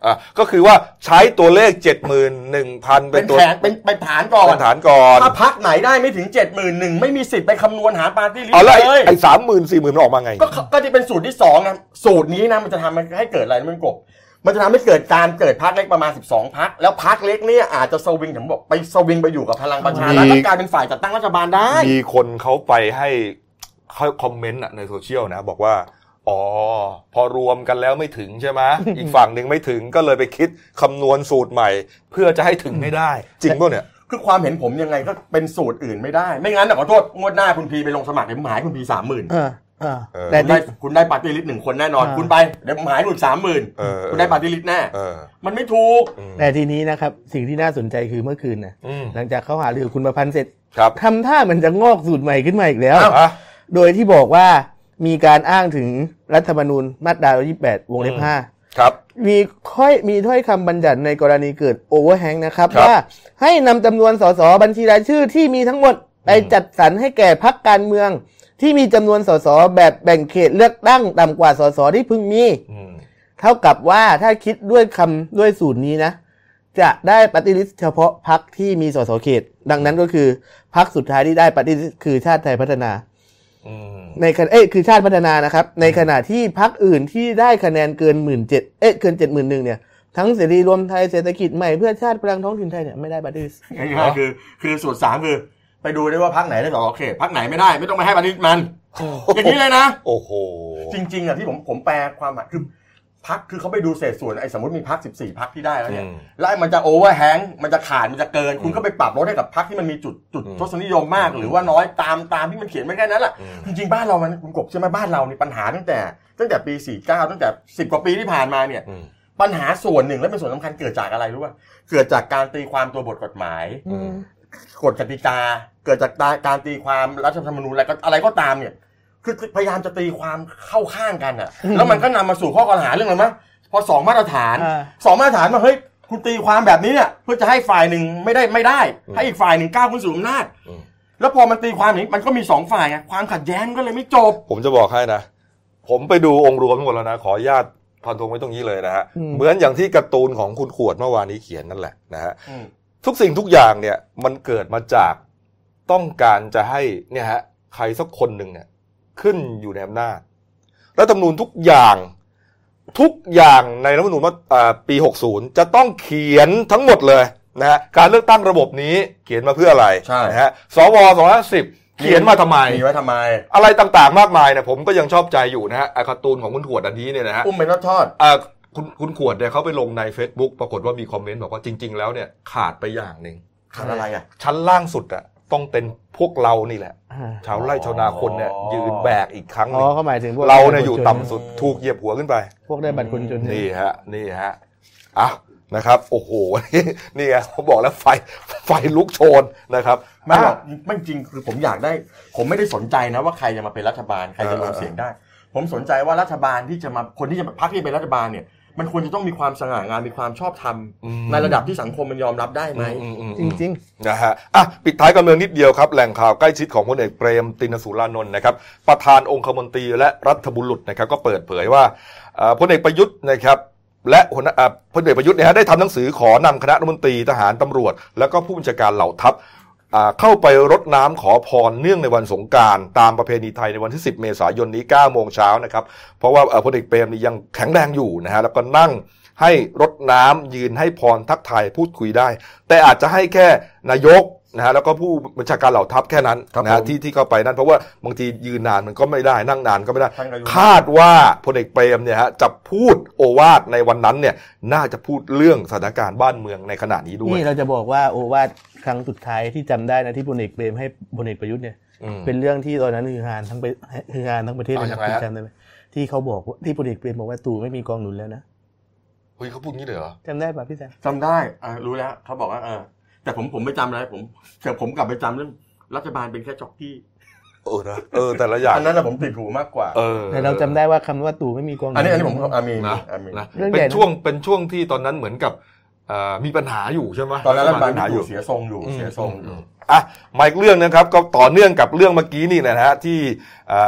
อะก็คือว่าใช้ตัวเลขเจ็ดหมื่นหนึ่งพันเป็เป็นนตัวแผนเป็นเป็นฐานก่อน เป็นฐานก่อนถ้าพักไหนได้ไม่ถึงเจ็ดหมื่นหนึ่งไม่มีสิทธิ์ไปคำนวณหาปาร์ตี้ลิสเอาต์แล้วเลยไอ้สามหมื่นสี่หมื่นมันออกมาไง ก็ก็จะเป็นสูตรที่สองนะสูตรนี้นะมันจะทำให้เกิดอะไรนะมันกบ มันจะทำให้เกิดการเกิดพักเล็กประมาณ 12พัก แล้วพักเล็กเนี่ยอาจจะสวิงผมบอกไปสวิงไปอยู่กับพลังประชารัฐมี แล้วกลายเป็นฝ่ายจัดตั้งรัฐบาลได้ มีคนเขาไปให้เขาคอมเมนต์อะในโซเชียลนะ บอกว่า อ๋อ พอรวมกันแล้วไม่ถึงใช่ไหมอีกฝั่งหนึ่งไม่ถึงก็เลยไปคิดคำนวณสูตรใหม่ เพื่อจะให้ถึงไม่ได้ จริงป่ะเนี่ยคือความเห็นผมยังไงก็เป็นสูตรอื่นไม่ได้ ไม่งั้นนะขอโทษงวดหน้าคุณพีไปลงสมัครเดี๋ยวผมหาให้คุณพีสามหมื่นเออเออเออแต่คุณได้คุณได้ปาร์ตี้ลิสต์หนึ่งคนแน่นอนอ่าคุณไปเดี๋ยวผมหาให้คุณสามหมื่นเออคุณได้ปาร์ตี้ลิสต์แน่เออมันไม่ถูกอืมแต่ทีนี้นะครับ สิ่งที่น่าสนใจคือเมื่อคืนนะอืมหลังจากเขาหารือคุณประพันธ์เสร็จครับทำท่ามันจะงอกสูตรใหม่ขึ้นมาอีกแล้วอ้าวอะโดยที่บอกว่า มีการอ้างถึงรัฐธรรมนูญมาตรา 28 วงเล็บอืม5ครับ มีค่อยมีถ้อยคำบัญญัติในกรณีเกิดโอเวอร์แฮงนะครับครับ ว่าให้นำจำนวนสสบัญชีรายชื่อที่มีทั้งหมดไปจัดสรรให้แก่พักการเมือง ที่มีจำนวนสสแบบแบ่งเขตเลือกตั้งต่ำกว่าสสที่พึงมีอืมเท่ากับว่าถ้าคิดด้วยคำด้วยสูตรนี้นะ จะได้ปฏิริษีเฉพาะพักที่มีสสเขต ดังนั้นก็คือพักสุดท้ายที่ได้ปฏิริษีคือชาติไทยพัฒนา อืมในขณะเอ้ยคือชาติพัฒนานะครับ ในขณะที่พักอื่นที่ได้คะแนนเกินหมื่นเจ็ดเอ้ยเกินเจ็ดหมื่นหนึ่งเนี่ยทั้งเสรีรวมไทยเศรษฐกิจใหม่เพื่อชาติพลังท้องถิ่นไทยเนี่ยไม่ได้ปฏิริษีง่ายๆคือ คือสูตรสามคือไปดูได้ว่าพักไหนได้สสเขตพักไหนไม่ได้ไม่ต้องไปให้ปาร์ตี้ลิสต์มันอย่างนี้เลยนะ โอ้โห จริงๆอะที่ผมผมแปลความหมายคือ พักคือเขาไปดูเศษส่วนไอ้สมมติมีพักสิบสี่พักที่ได้แล้วเนี่ยอืมแล้วไอ้มันจะโอเวอร์แฮงมันจะขาดมันจะเกิน คุณก็ไปปรับลดให้กับพักที่มันมีจุดจุดอืมทศนิยมมาก หรือว่าน้อยตามตามที่มันเขียนไว้แค่นั้นแหละอืมจริงๆบ้านเรามันคุณกบใช่ไหมบ้านเรานี่ปัญหาตั้งแต่ ตั้งแต่ปี49ตั้งแต่10กว่าปีที่ผ่านมาเนี่ยอืมปัญหาส่วนหนึ่งและเป็นส่วนสำคัญเกิดจากอะไรรู้ป่ะเกิดจากการตีความตัวบทกฎหมายอืมกฎกติกาเกิดจากการตีความรัฐธรรมนูญอะไรก็อะไรก็ตามเนี่ย คือพยายามจะตีความเข้าข้างกันอะ แล้วมันก็นำมาสู่ข้อกล่าวหาเรื่องอะไรมั้ยพอสองมาตรฐานอ่าสองมาตรฐานมาเฮ้ยคุณตีความแบบนี้เนี่ยเพื่อจะให้ฝ่ายหนึ่งไม่ได้ไม่ได้อืมให้อีกฝ่ายหนึ่งก้าวขึ้นสู่อำนาจอืมแล้วพอมันตีความอย่างนี้มันก็มีสองฝ่ายไงความขัดแย้งมันก็เลยไม่จบ ผมจะบอกให้นะ ผมไปดูองค์รวมทั้งหมดแล้วนะ ขออนุญาตพันธงไว้ตรงนี้เลยนะฮะอืมเหมือนอย่างที่การ์ตูนของคุณขวดเมื่อวานนี้เขียนนั่นแหละนะฮะอืมทุกสิ่งทุกอย่างเนี่ยมันเกิดมาจากต้องการจะให้เนี่ยฮะใครสักคนหนึ่งเนี่ย ขึ้นอยู่ในอำนาจ รัฐธรรมนูญทุกอย่างทุกอย่างในรัฐธรรมนูญว่าอ่าปี 60 จะต้องเขียนทั้งหมดเลยนะฮะการเลือกตั้งระบบนี้เขียนมาเพื่ออะไรใช่นะฮะสว250เขียนมาทำไมมีไว้ทำไม อะไรต่างๆมากมายเนี่ยผมก็ยังชอบใจอยู่นะฮะไอ้การ์ตูนของคุณขวดอันนี้เนี่ยนะฮะอุ้มเป็นทอดอ่าคุณคุณขวดเนี่ยเขาไปลงใน Facebook ปรากฏว่ามีคอมเมนต์บอกว่าจริง ๆ แล้วเนี่ยขาดไปอย่างหนึ่งขาดอะไรอะชั้นล่างสุดอะ ต้องเป็นพวกเรานี่แหละอ่าชาวไร่ชาวนาคนเนี่ยอ๋อยืนแบกอีกครั้งหอ๋นึองเขาหมายถึงพวกเราเนี่ยอยู่ต่ำสุดถูกเหยียบหัวขึ้นไป พวกได้บัตรคนจนนี่ฮะ นี่ฮะอะนะครับ โอ้โห นี่นี่ไงผมบอกแล้วไฟไฟลุกโชนนะครับไม่หรอะอกไม่จริงคือผมอยากได้ ผมไม่ได้สนใจนะว่าใครจะมาเป็นรัฐบาลใครจะลงเออเสียงได้ ผมสนใจว่ารัฐบาลที่จะมาคนที่จะพรรคที่จะเป็นรัฐบาลเนี่ย มันควรจะต้องมีความสง่างามมีความชอบธรรมอืมในระดับที่สังคมมันยอมรับได้ไหมอืมอืมจอืมริงนะฮะอะปิดท้ายการเมืองนิดเดียวครับ แหล่งข่าวใกล้ชิดของพลเอกเปรมตินสุรานนท์นะครับประธานองคมนตรีและรัฐบุรุษนะครับก็เปิดเผยว่าเอ่อพลเอกประยุทธ์นะครับและหัวหน้าเอ่อพลเอกประยุทธ์เนี่ยฮะได้ทำหนังสือขอนำคณะรัฐมนตรีทหารตำรวจ แล้วก็ผู้บัญชาการเหล่าทัพอ่า เข้าไปรดน้ำขอพรเนื่องในวันสงการตามประเพณีไทยในวันที่ 10 เมษายนนี้9โมงเช้านะครับ เพราะว่าพลเอกเปรมนี่ยังแข็งแรงอยู่นะฮะแล้วก็นั่งให้รดน้ำยืนให้พรทักทายพูดคุยได้ แต่อาจจะให้แค่นายก นะฮะแล้วก็ผู้บัญชาการเหล่าทัพแค่นั้นครับนะฮะผมที่ที่เข้าไปนั่นเพราะว่าบางทียืนนานมันก็ไม่ได้นั่งนานก็ไม่ได้ท่านก็อยู่คาดว่าพลเอกเปรมเนี่ยฮะจะพูดโอวาทในวันนั้นเนี่ยน่าจะพูดเรื่องสถานการณ์บ้านเมืองในขณะนี้ด้วยนี่เราจะบอกว่าโอวาทครั้งสุดท้ายที่จำได้นะที่พลเอกเปรมให้พลเอกประยุทธ์เนี่ยอืมเป็นเรื่องที่ตอนนั้นคือฮานทั้งไปคือฮานทั้งประเทศเอาเลยยังนะไงฮะจำได้ไหมที่เขาบอกว่าที่พลเอกเปรมบอกว่าตู่ไม่มีกองหนุนแล้วนะเฮ้ยเขาพูดงี้เลยเหรอจำได้ป่ะพี่แซมจำได้อ่ารู้แล้วเขาบอกว่าเออ แต่ผมผมไม่จำอะไรผมแต่ผมกลับไปจำเรื่องรัฐบาลเป็นแค่จ็อกกี้เออนะเออแต่ละอย่างอันนั้นนะผมติดหูมากกว่าเออแต่เราจำได้ว่าคำว่าตู่ไม่มีกองหนุนอันนี้อันนี้ผมอามีนะอามีนะเรื่องเป็ใหญ่นนะช่วงเป็นช่วงที่ตอนนั้นเหมือนกับเอ่อมีปัญหาอยู่ใช่ไหมตอนนั้นรัฐบาลมีปัญหาอยู่เสียทรงอยู่เสียทรงอยู่อะมาอีกเรื่องนะครับก็ต่อเนื่องกับเรื่องเมื่อกี้นี่นะฮะที่เอ่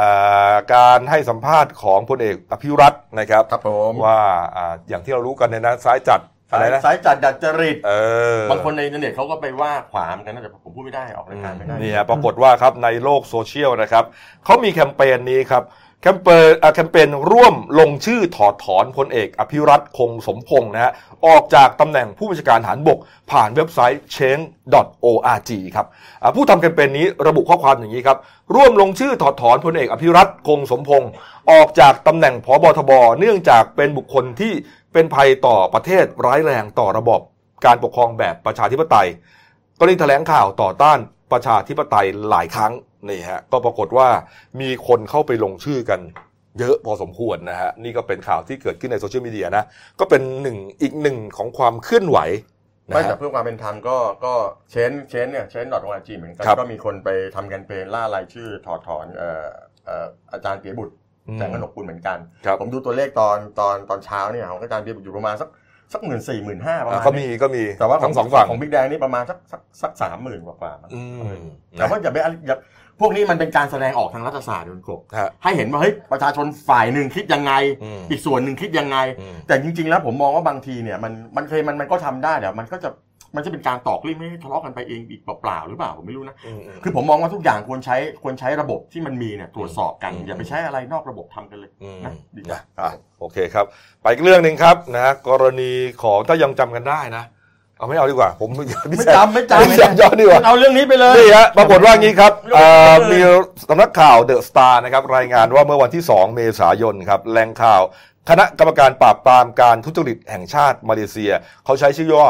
อการให้สัมภาษณ์ของพลเอกอภิรัชต์นะครับครับผมว่าอ่าอย่างที่เรารู้กันเนี่ยนะซ้ายจัด อะไรนะสายจัดดัดจริตเออบางคนในอินเทอร์เน็ตเขาก็ไปว่าขวามกันนะแต่ผมพูดไม่ได้ออกรายการไม่ได้นี่ฮะปรากฏว่าครับในโลกโซเชียลนะครับเขามีแคมเปญนี้ครับแคมเปญอะแคมเปญร่วมลงชื่อถอดถอนพลเอก อภิรัชต์คงสมพงษ์นะฮะออกจากตำแหน่งผู้บัญชาการฐานบก ผ่านเว็บไซต์ change.org ครับอะผู้ทำแคมเปญนี้ระบุข้อความอย่างนี้ครับ ร่วมลงชื่อถอดถอนพลเอก อภิรัตคงสมพงษ์ออกจากตำแหน่งพบทบ เนื่องจากเป็นบุคคลที่ เป็นภัยต่อประเทศร้ายแรงต่อระบบการปกครองแบบประชาธิปไตยกรณีแถลงข่าวต่อต้านประชาธิปไตยหลายครั้งนี่ฮะก็ปรากฏว่ามีคนเข้าไปลงชื่อกันเยอะพอสมควรนะฮะนี่ก็เป็นข่าวที่เกิดขึ้นในโซเชียลมีเดียนะก็เป็นหนึ่งอีกหนึ่งของความเคลื่อนไหวนะไม่แต่ฮะเพื่อความเป็นธรรมก็ก็ change change เนี่ย change.org เหมือนกันครับก็มีคนไปทำแคมเปญล่ารายชื่อถอดถอนเอ่อเอ่ออาจารย์ปิยบุตรอืม แสงกนกกุลเหมือนกันครับผมดูตัวเลขตอนตอนตอนเช้าเนี่ยของอาจารย์ปิยบุตรอยู่ประมาณสักสักหมื่นสี่หมื่นห้าประมาอะณก็มีนี้ก็มีแต่ว่าทั้งสองฝั่งของบิ๊กแดงนี่ประมาณสักสักสักสามหมื่นกว่าๆมั้งอืมแต่ว่าอย่าไปอย่า พวกนี้มันเป็นการแสดงออกทางรัฐศาสตร์คุณกบฮะให้เห็นว่าเฮ้ยประชาชนฝ่ายหนึ่งคิดยังไงอืมอีกส่วนหนึ่งคิดยังไงอืมแต่จริง ๆ แล้วผมมองว่าบางทีเนี่ยมันมันเคยมันมันก็ทำได้แต่มันก็จะมันจะเป็นการตอกลิ่มไม่ให้ทะเลาะกันไปเองอีกเปล่าๆหรือเปล่าผมไม่รู้นะอืมอืมคือผมมองว่าทุกอย่างควรใช้ควรใช้ระบบที่มันมีเนี่ยตรวจสอบกันอืมอย่าไปใช้อะไรนอกระบบทำกันเลยอืมนะดีกว่าอะโอเคครับ ไปอีกเรื่องหนึ่งครับนะกรณีของถ้ายังจำกันได้นะ เอาไม่เอาดีกว่า ผมไม่จำไม่จำไม่จำย้อนดีกว่าเอาเรื่องนี้ไปเลยนี่ฮะปรากฏว่างี้ครับเรื่องเอ่อเรื่องมีสำนักข่าวเดอะสตาร์นะครับรายงานว่าเมื่อวันที่ 2 เมษายนครับแหล่งข่าว คณะกรรมการปราบปรามการทุจริตแห่งชาติมาเลเซีย เขาใช้ชื่อย่อ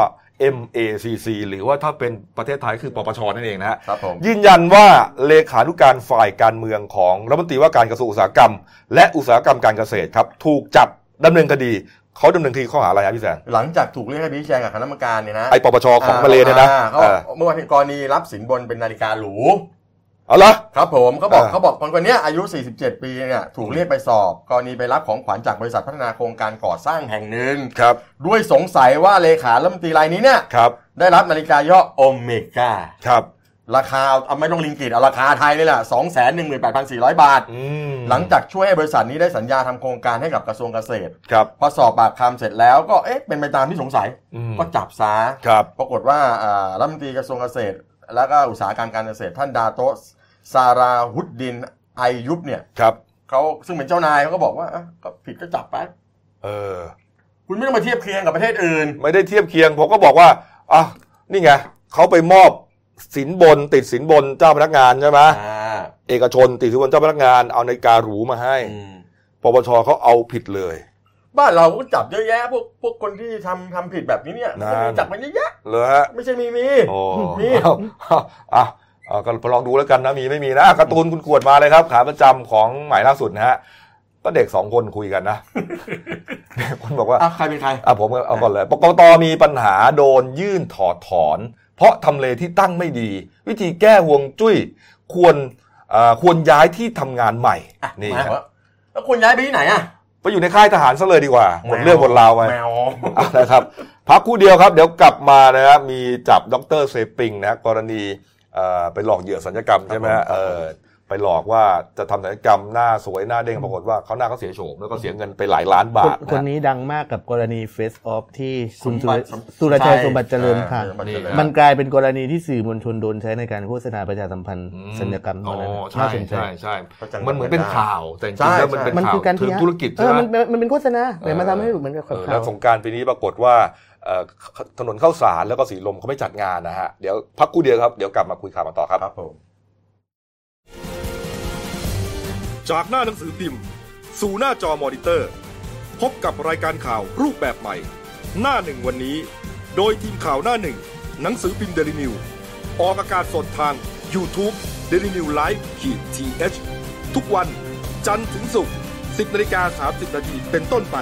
MACC หรือว่าถ้าเป็นประเทศไทยคือปปชนั่นเองนะฮะครับผมยืนยันว่าเลขานุการฝ่ายการเมืองของรัฐมนตรีว่าการกระทรวงอุตสาหกรรม และอุตสาหกรรมการเกษตรครับ ถูกจับดำเนินคดี เขาดำเนินคดีข้อหาอะไรครับพี่แสนหลังจากถูกเรียกให้ไปชี้แจงกับคณะกรรมการเนี่ยนะไอปปชของมาเลเนี่ยนะอ่าเขาเออเมื่อวันที่กรณีรับสินบนเป็นนาฬิกาหรูเอาละครับผมเขาบอกอ่าเขาบอกคนคนเนี้ยอายุ 47 ปีเนี่ยถูกเรียกไปสอบ กรณีไปรับของขวัญจากบริษัทพัฒนาโครงการก่อสร้างแห่งหนึ่งครับ ด้วยสงสัยว่าเลขารัฐมนตรีรายนี้เนี่ยครับได้รับนาฬิกาย่อโอเมก้าครับ ราคาเอาไม่ต้องลิงกิตเอาราคาไทยนี่แหละ2 1 8 4 0 0 บาทอืมหลังจากช่วยให้บริษัทนี้ได้สัญญาทำโครงการให้กับกระทรวงเกษตรครับพอสอบปากคำเสร็จแล้วก็เอ๊ะเป็นไปตามที่สงสัยอืมก็จับซาครับปรากฏว่าอ่ารัฐมนตรีกระทรวงเกษตร แล้วก็อุตสาหกรรมการเกษตรท่านดาโตะซาราฮุดดินไอยุบเนี่ยครับเขาซึ่งเป็นเจ้านายเขาก็บอกว่าอะก็ผิดก็จับไปเออ คุณไม่ต้องมาเทียบเคียงกับประเทศอื่น ไม่ได้เทียบเคียงผมก็บอกว่าอะนี่ไงเขาไปมอบ สินบนติดสินบนเจ้าพนักงานใช่ไหมอ่าเอกชนติดสินบนเจ้าพนักงานเอานาฬิกาหรูมาให้อืมปปชเขาเอาผิดเลย บ้านเราก็จับเยอะแยะพวกพวกคนที่ทำทำผิดแบบนี้เนี่ยนั่นก็มีจับมันเยอะแยะเลยฮะไม่ใช่มีมีโอ้มีเอาเอาเอาเอาก็ลองดูแล้วกันนะมีไม่มีนะการ์ตูนคุณขวดมาเลยครับ ขาประจำของหมายล่าสุดนะฮะก็เด็กสองคนคุยกันนะเด็กคนบอกว่าอะใครเป็นใครอะผมเอาก่อนเลยปกตมีปัญหาโดนยื่นถอดถอน เพราะทำเลที่ตั้งไม่ดี วิธีแก้ห่วงจุ้ยควรอ่าควรย้ายที่ทำงานใหม่อะนี่มาครับแล้วคุณย้ายไปที่ไหนอะไปอยู่ในค่ายทหารซะเลยดีกว่าหมดเรื่องหมดราวไปแมวเอานะครับพักครู่เดียวครับ เดี๋ยวกลับมานะครับมีจับดรเซปิงนะกรณีเอ่อไปหลอกเหยื่อสัญญกรรมใช่ไหมฮะเออ ไปหลอกว่าจะทำสัญญกรรมหน้าสวยหน้าเด้งปรากฏว่าเขาหน้าเขาเสียโฉมแล้วก็เสียเงินไปหลายล้านบาทคนนะนี้ดังมากกับกรณี Face Off ที่คุณสมบัติสุรชัยสมบัติเจริญค่ะอ่าสมบัติเจริญมันกลายเป็นกรณีที่สื่อมวลชนโดนใช้ในการโฆษณาประชาสัมพันธ์อืมสัญญกรรมอ๋อตอนนั้นใช่น่าสนใจใช่ใช่ประจันมันเหมือนเป็นข่าวแต่จใช่ริงๆแล้วมันเป็นมันข่าวคือการเชิง PR ธุรกิจเอใช่อไหมมันมันมันเป็นโฆษณาแต่เออมาทำให้เหมือนกับเออข่าแล้ววสงกรารปีนี้ปรากฏว่าเอ่อถนนเข้าสารแล้วก็สีลมเขาไม่จัดงานนะฮะเดี๋ยวพักครู่เดียวครับเดี๋ยวกลับมาคุยข่าวกันต่อครับครับผม จากหน้าหนังสือพิมพ์ สู่หน้าจอมอนิเตอร์ พบกับรายการข่าวรูปแบบใหม่ หน้าหนึ่งวันนี้ โดยทีมข่าวหน้าหนึ่ง หนังสือพิมพ์เดลินิวส์ออกอากาศสดทาง YouTube d e l i n e w l i v e ขีด TH ทุกวันจันทร์ถึงศุกร์10นาฬิกา30นาทีเป็นต้นไป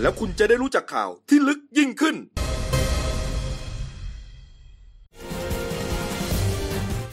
แล้วคุณจะได้รู้จักข่าวที่ลึกยิ่งขึ้น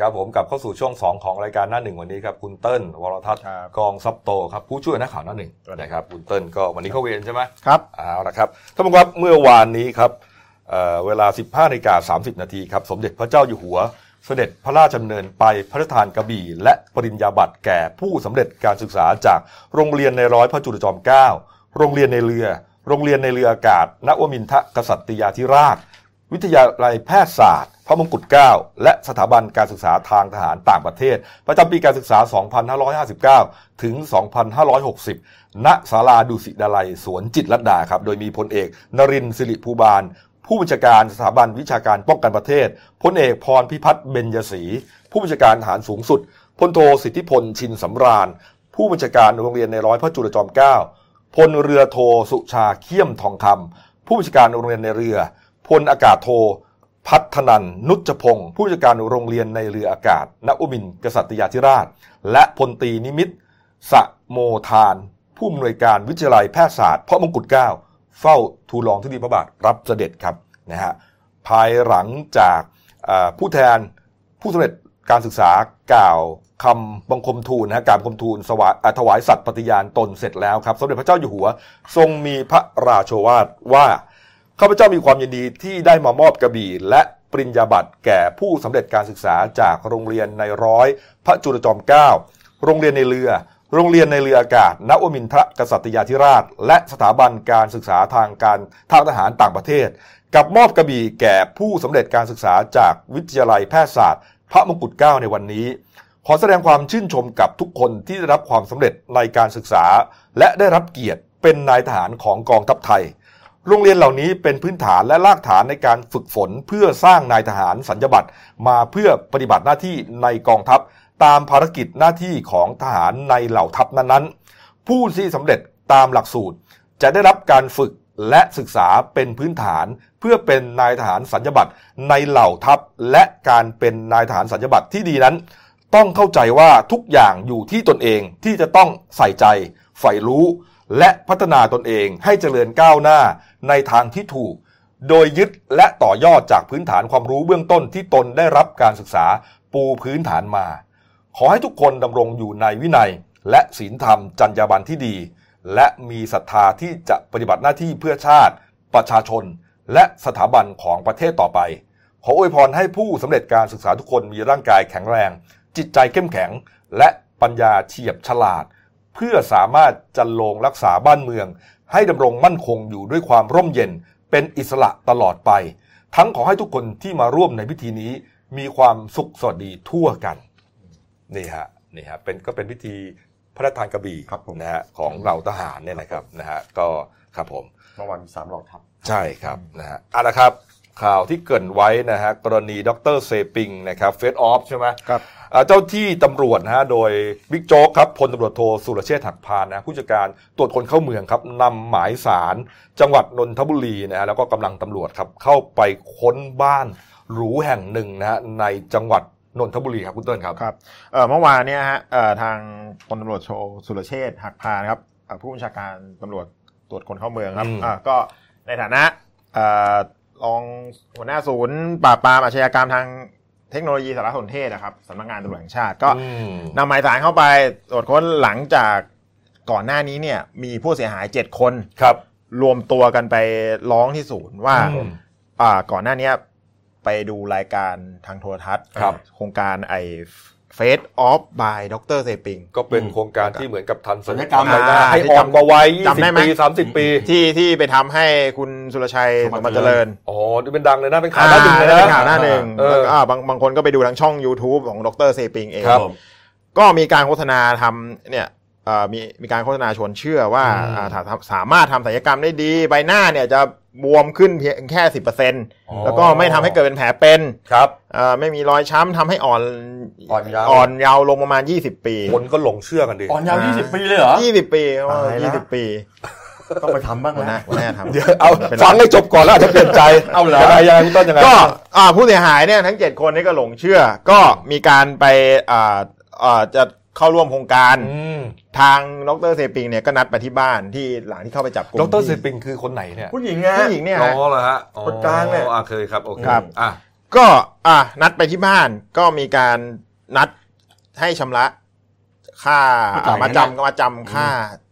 ครับผมกลับเข้าสู่ช่วง 2 ของรายการหน้าหนึ่งวันนี้ครับคุณเติ้ลวรทัศน์ครับกองซับโตครับผู้ช่วยนักข่าวหน้าหนึ่งนะครับคุณเติ้ลก็วันนี้เข้าเวรใช่ไหมครับเอาละครับท่านผู้ชมครับเมื่อวานนี้ครับเอ่อเวลา 15นาฬิกา30 นาทีครับสมเด็จพระเจ้าอยู่หัว เสด็จพระราชดำเนินไปพระราชทานกระบี่ และปริญญาบัตรแก่ผู้สำเร็จการศึกษาจากโรงเรียนในร้อยพระจุลจอมเกล้าโรงเรียนในเรือ โรงเรียนในเรืออากาศณวมินทรกษัตริยาธิราช วิทยาลัยแพทยศาสตร์ พระมงกุฎเกล้าและสถาบันการศึกษาทางทหารต่างประเทศ ประจำปีการศึกษา 2559 ถึง 2560 ณ ศาลาดุสิตดาลัยสวนจิตรลัดดาครับ โดยมีพลเอก นรินทร์สิริภูบาล ผู้บัญชาการสถาบันวิชาการป้องกันประเทศ พลเอกพรพิพัฒน์เบญยศรี ผู้บัญชาการทหารสูงสุด พลโทสิทธิพล ชินสำราญ ผู้บัญชาการโรงเรียนในร้อยพระจุลจอมเกล้า พลเรือโทสุชาเขี้ยมทองคำผู้บัญชาการโรงเรียนในเรือ พลอากาศโท พัฒนันนุจพงศ์ผู้จัดการโรงเรียนในเรืออากาศณอุมินกษัตริยาธิราช และพลตีนิมิตสะโมทาน ผู้อำนวยการวิทยาลัยแพทยศาสตร์พระมงกุฎเกล้าเฝ้าทูลลองทุลีพระบาทรับเสด็จครับนะฮะภายหลังจากผู้แทนผู้สำเร็จการศึกษากล่าวคำบังคมทูลนะฮะกาบบังคมทูลสวายถวายสัตย์ปฏิญาณตนเสร็จแล้วครับ สมเด็จพระเจ้าอยู่หัว ทรงมีพระราโชวาทว่า ข้าพเจ้ามีความยินดีที่ได้มามอบกระบี่และปริญญาบัตรแก่ผู้สำเร็จการศึกษาจากโรงเรียนในร้อย พระจุลจอมเกล้าโรงเรียนในเรือ โรงเรียนในเรืออากาศณวมินทรกษัตริยาธิราช และสถาบันการศึกษาทางการทางทหารต่างประเทศ กับมอบกระบี่แก่ผู้สำเร็จการศึกษาจากวิทยาลัยแพทยศาสตร์ พระมงกุฎเกล้าในวันนี้ ขอแสดงความชื่นชมกับทุกคนที่ได้รับความสำเร็จในการศึกษา และได้รับเกียรติเป็นนายทหารของกองทัพไทย โรงเรียนเหล่านี้เป็นพื้นฐานและรากฐานในการฝึกฝนเพื่อสร้างนายทหารสัญญบัตรมาเพื่อปฏิบัติหน้าที่ในกองทัพ ตามภารกิจหน้าที่ของทหารในเหล่าทัพนั้นๆ ผู้ที่สำเร็จตามหลักสูตร จะได้รับการฝึกและศึกษาเป็นพื้นฐาน เพื่อเป็นนายทหารสัญญบัตรในเหล่าทัพ และการเป็นนายทหารสัญญบัตรที่ดีนั้น ต้องเข้าใจว่าทุกอย่างอยู่ที่ตนเองที่จะต้องใส่ใจใฝ่รู้ และพัฒนาตนเองให้เจริญก้าวหน้าในทางที่ถูก โดยยึดและต่อยอดจากพื้นฐานความรู้เบื้องต้นที่ตนได้รับการศึกษาปูพื้นฐานมา ขอให้ทุกคนดำรงอยู่ในวินัย และศีลธรรมจรรยาบรรณที่ดี และมีศรัทธาที่จะปฏิบัติหน้าที่เพื่อชาติ ประชาชน และสถาบันของประเทศต่อไป ขออวยพรให้ผู้สำเร็จการศึกษาทุกคนมีร่างกายแข็งแรง จิตใจเข้มแข็ง และปัญญาเฉียบฉลาด เพื่อสามารถจันโลงรักษาบ้านเมือง ให้ดำรงมั่นคงอยู่ด้วยความร่มเย็น เป็นอิสระตลอดไป ทั้งขอให้ทุกคนที่มาร่วมในพิธีนี้ มีความสุขสวัสดีทั่วกันนี่ฮะนี่ฮะเป็นก็เป็นพิธีพระราชทานกระบี่ครับผมนะฮะของเราทหารเนี่ยนะครับนะฮะก็ครับผมเมื่อวันสามหลอกทับ ใช่ครับนะฮะเอาละครับข่าวที่เกรินไว้นะฮะกรณีดรเซปิงนะครับเฟสออฟใช่ไหมครับอ่า เจ้าที่ตำรวจนะฮะโดยบิ๊กโจ๊กครับพลตำรวจโทสุรเชษฐ์หักพานนะผู้จัดการตรวจคนเข้าเมืองครับนำหมายสารจังหวัดนนทบุรีนะฮะแล้วก็กำลังตำรวจครับเข้าไปค้นบ้านหรูแห่งหนึ่งนะฮะในจังหวัดนนทบุรีครับคุณเติ้ลครับครับเอ่อเมื่อวานเนี่ยฮะเอ่อทางพลตำรวจโทสุรเชษฐ์หักพานครับเอ่อผู้บัญชาการตำรวจตรวจคนเข้าเมืองครับอืมอ่าก็ในฐานะเอ่อรองหัวหน้าศูนย์ปราบปรามอาชญากรรมทาง เทคโนโลยีสารสนเทศนะครับสำนักงานตำรวจแห่งชาติก็อืมนำหมายสารเข้าไปตรวจค้นหลังจากก่อนหน้านี้เนี่ย มีผู้เสียหายเจ็ดคนครับ รวมตัวกันไปร้องที่ศูนย์ว่าอืมอ่าก่อนหน้าเนี้ยไปดูรายการทางโทรทัศน์ครับโครงการไอ เฟสออฟบายดรเซปิง ก็เป็นอืมโครงการที่เหมือนกับทันศัลยกรรมทำอะไรนะอ่าให้ที่อ่อนจำกว่าวัยจำได้20ไหมปี30 ปี ที่ที่ไปทำให้คุณสุรชัยสสมมบับัติติเจริญ อ๋อนี่เป็นดังเลยนะ เป็นข่าวหน้าหนึ่งเลยอ่นะเป็นข่าวหน้าหนึ่งเออแล้วก็อ่าบางบางคนก็ไปดูทางช่อง YouTube ของดรเซปิงเองครับก็มีการโฆษณาทำเนี่ยเอ่อ มีมีการโฆษณาชวนเชื่อว่าอืมอ่าถ้าถ้าสามารถทำศัลยกรรมได้ดี ใบหน้าเนี่ยจะบวมขึ้นเพียงแค่สิบเปอร์เซ็นแล้วก็ไม่ทำให้เกิดเป็นแผลเป็นครับเอ่อไม่มีรอยช้ำทำให้อ่อนอ่อนเยาว์อ่อนเยาว์ลงประมาณ20ปีคนก็หลงเชื่อกันดิอ่อนยาวยี่สิบปีเลยเหรอ20ปีเขาว่าตายละ20ปีต้องไปทำบ้างวันหน้านะวันหน้าทำเดี๋ยวเอาเป็นฟังให้จบก่อนแล้วอาจจะเปลี่ยนใจเอาเหรอยังไงยังไงคุณต้นยังไงก็อ่าผู้เสียหายเนี่ยทั้ง7คนนี่ก็หลงเชื่อ ก็มีการไปอ่าอ่าจะ เข้าร่วมโครงการอืมทางดรเซปิงเนี่ยก็นัดไปที่บ้านที่หลังที่เข้าไปจับกลุ่มดรที่เซปิงคือคนไหนเนี่ยผู้หญิงไงผู้หญิงเนี่ยอ๋ฮะอเหรอฮะอ๋อคนกลางเนี่ยอ่าเคยครับโอเคครับอะก็อะนัดไปที่บ้านก็มีการนัดให้ชำระค่าไม่จ่ายอะมาเงินนะจำมาจำค่า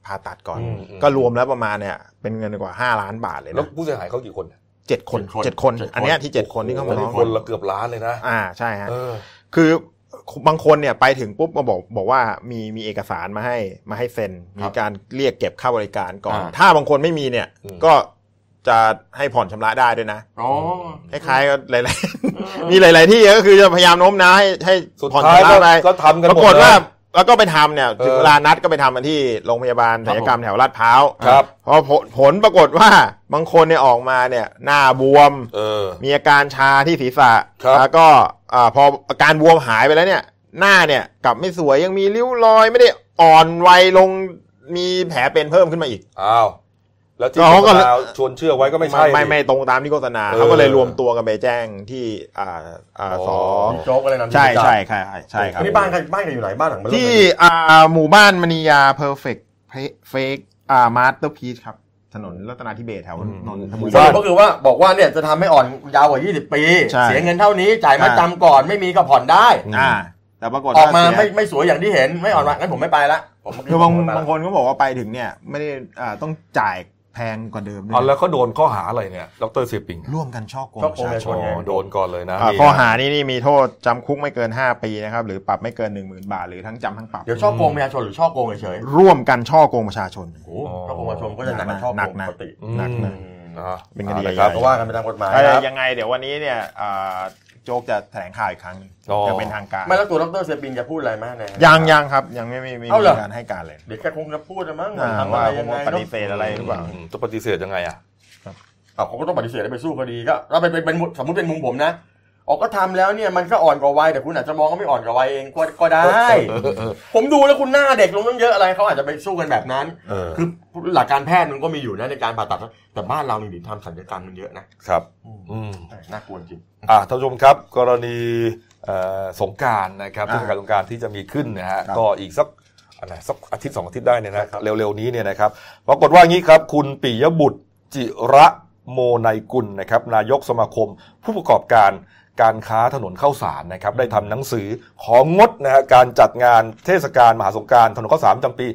ผ่าตัดก่อนอืมอืมก็รวมแล้วประมาณเนี่ยเป็นเงินกว่าห้าล้านบาทเลยแล้วนะผู้เสียหายเขากี่คนเจ็ดคนเจ็เจ็ดดคคนนเจ็ดคน อันเนี้ยที่เจ็ดคนที่เข้ามาร้องคนละเกือบล้านเลยนะ อ่าใช่ฮะเออคือ บางคนเนี่ยไปถึงปุ๊บมาบอกบอกว่ามีมีเอกสารมาให้มาให้เซ็นมีการเรียกเก็บค่าบริการก่อนอ่าถ้าบางคนไม่มีเนี่ยอืมก็จะให้ผ่อนชำระได้ด้วยนะอ๋อคล้ายๆก็หลายๆมีหลาย ๆ ที่ก็คือจะพยายามโน้มน้าวให้ให้สุดผ่อนท้ายชำก็ระไปก็ทำกันปหมราดกฏว่านะ แล้วก็ไปทำเนี่ยถึงเออเวลานัดก็ไปทำกันที่โรงพยาบาลศัลยกรรมแถวลาดพร้าวครับพอผลผลปรากฏว่าบางคนเนี่ยออกมาเนี่ยหน้าบวมเออมีอาการชาที่ศีรษะครับแล้วก็อ่าพออาการบวมหายไปแล้วเนี่ย หน้าเนี่ยกลับไม่สวยยังมีริ้วรอยไม่ได้อ่อนวัยลงมีแผลเป็นเพิ่มขึ้นมาอีกอ้าว แล้วที่ก็เขาก็โฆษณาชวนเชื่อไว้ก็ไม่ใช่ไม่ดิไม่ตรงตามที่โฆษณาเออเขาก็เลยรวมตัวกันไปแจ้งที่อ่าอ่าอ๋อสอมีโจ๊กอะไรนั่นใช่ใช่ใช่ใช่ครับอันนี้บ้านใครบ้านใครอยู่ไหนบ้านหลังเบอร์เริ่มที่เลยอ่าหมู่บ้านมณียาเพอร์เฟกต์เฟกอ่ามาสเตอร์พีชครับถนนรัตนาธิเบศแถวนนทบุรีสรุปก็คือว่าบอกว่าเนี่ยจะทำให้อ่อนเยาว์กว่า 20 ปีใช่เสียเงินเท่านี้จ่ายมาอ่าจำก่อนไม่มีก็ผ่อนได้อ่าแต่ปรากฏออกมาว่เสียไม่ไม่สวยอย่างที่เห็นไม่อ่อนว่างั้นผมไม่ไปละผมคือบางผมไม่ไปละบางคนก็บอกว่าไปถึงเนี่ย ไม่ได้อ่าต้องจ่าย แพงกว่าเดิมด้วย เอาแล้วเขาโดนข้อหาอะไรเนี่ย ดร.เซปิง ร่วมกันฉ้อโกงฉ้อโกงประชาชน อ๋อโดนก่อนเลยนะอ่านี่ข้อหานี้นี่มีโทษจำคุกไม่เกิน 5 ปีนะครับ หรือปรับไม่เกิน 1 0,000 บาท หรือทั้งจำทั้งปรับ เดี๋ยวฉ้อโกงประชาชนหรือช่อโกงเฉยร่วมกันช่อโกงประชาชนๆโอ้โหช่อโกงประชาชนก็จะหนักกว่าช่อโกหนักงนะปกติอืมหนักนะอ่าเป็นคดีอาละใหญ่ครับก็ว่ากันไปตามกฎหมายเอ้ยครับยังไงเดี๋ยววันนี้เนี่ยอ่า โจ๊กจะแถลงข่าวอีกครั้งหนึงอ๋อ จะเป็นทางการไม่แล้วตัวดรเซปินจะพูดอะไรไหมเนี่ยยังยังครับ ยังไม่ไม่ไม่เอามีเหรอการให้การเลยเดี๋ยวแกคงจะพูดนะมั้งอ่าทำอะว่าไรผยัมงไงปเนฏิอะเสธอะไรหรือเปล่ามจะปฏิเสธยังไงอะ อ้าวเขาก็ต้องปฏิเสธแล้วไปสู้คดีก็เราเป็นเป็นเป็นสมมติเป็นมุมผมนะ ออกก็ทำแล้วเนี่ยมันก็อ่อนกว่าวัยแต่คุณอาจจะมองว่าไม่อ่อนกว่าวัยเองก็ก็ได้ ผมดูแล้วคุณหน้าเด็กลงตั้งเยอะอะไรเขาอาจจะไปสู้กันแบบนั้นเออคือหลักการแพทย์มันก็มีอยู่นะในการผ่าตัดแต่บ้านเรานี่ทำศัลยกรรมมันเยอะนะครับอืมน่ากลัวจริงอ่าท่านผู้ชมครับ กรณีเอ่อสงกรารนะครับอ่าเทศกาลสงกรารที่จะมีขึ้นนะฮะครับก็อีกสักอะไรสักอาทิตย์สองอาทิตย์ได้เนี่ยนะเร็วๆนี้เนี่ยนะครับปรากฏว่างี้ครับ คุณปิยบุตรจิระโมไนกุลนะครับ นายกสมาคม ผู้ประกอบการ การค้าถนนเข้าสารนะครับได้ทำหนังสือของงดนะฮะการจัดงานเทศกาลมหาสงกรารถนนข้าวสารประจำปี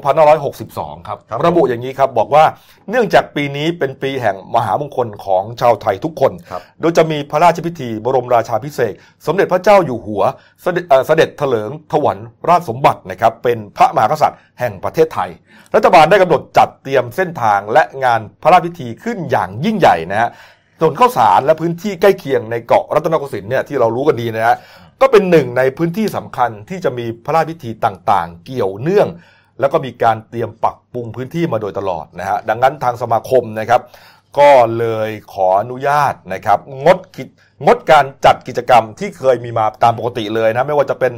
2562 ครับครับระบุอย่างนี้ครับบอกว่าเนื่องจากปีนี้เป็นปีแห่งมหามงคลของชาวไทยทุกคนครับโดยจะมีพระราชพิธีบรมราชาพิเศษกสมเด็จพระเจ้าอยู่หัวเสด็จเอ่อเสด็จเถลิงถวันราชสมบัตินะครับเป็นพระมหากษัตริย์แห่งประเทศไทย รัฐบาลได้กำหนดจัดเตรียมเส้นทางและงานพระราชพิธีขึ้นอย่างยิ่งใหญ่นะฮะ ถนนข้าวสารและพื้นที่ใกล้เคียงในเกาะรัตนโกสินทร์เนี่ยที่เรารู้กันดีนะฮะก็เป็นหนึ่งในพื้นที่สำคัญที่จะมีพระราชพิธีต่างๆ เกี่ยวเนื่อง แล้วก็มีการเตรียมปรับปรุงพื้นที่มาโดยตลอดนะฮะดังนั้นทางสมาคมนะครับก็เลยขออนุญาตนะครับ งดกิจงดการจัดกิจกรรมที่เคยมีมาตามปกติเลยนะไม่ว่าจะเป็น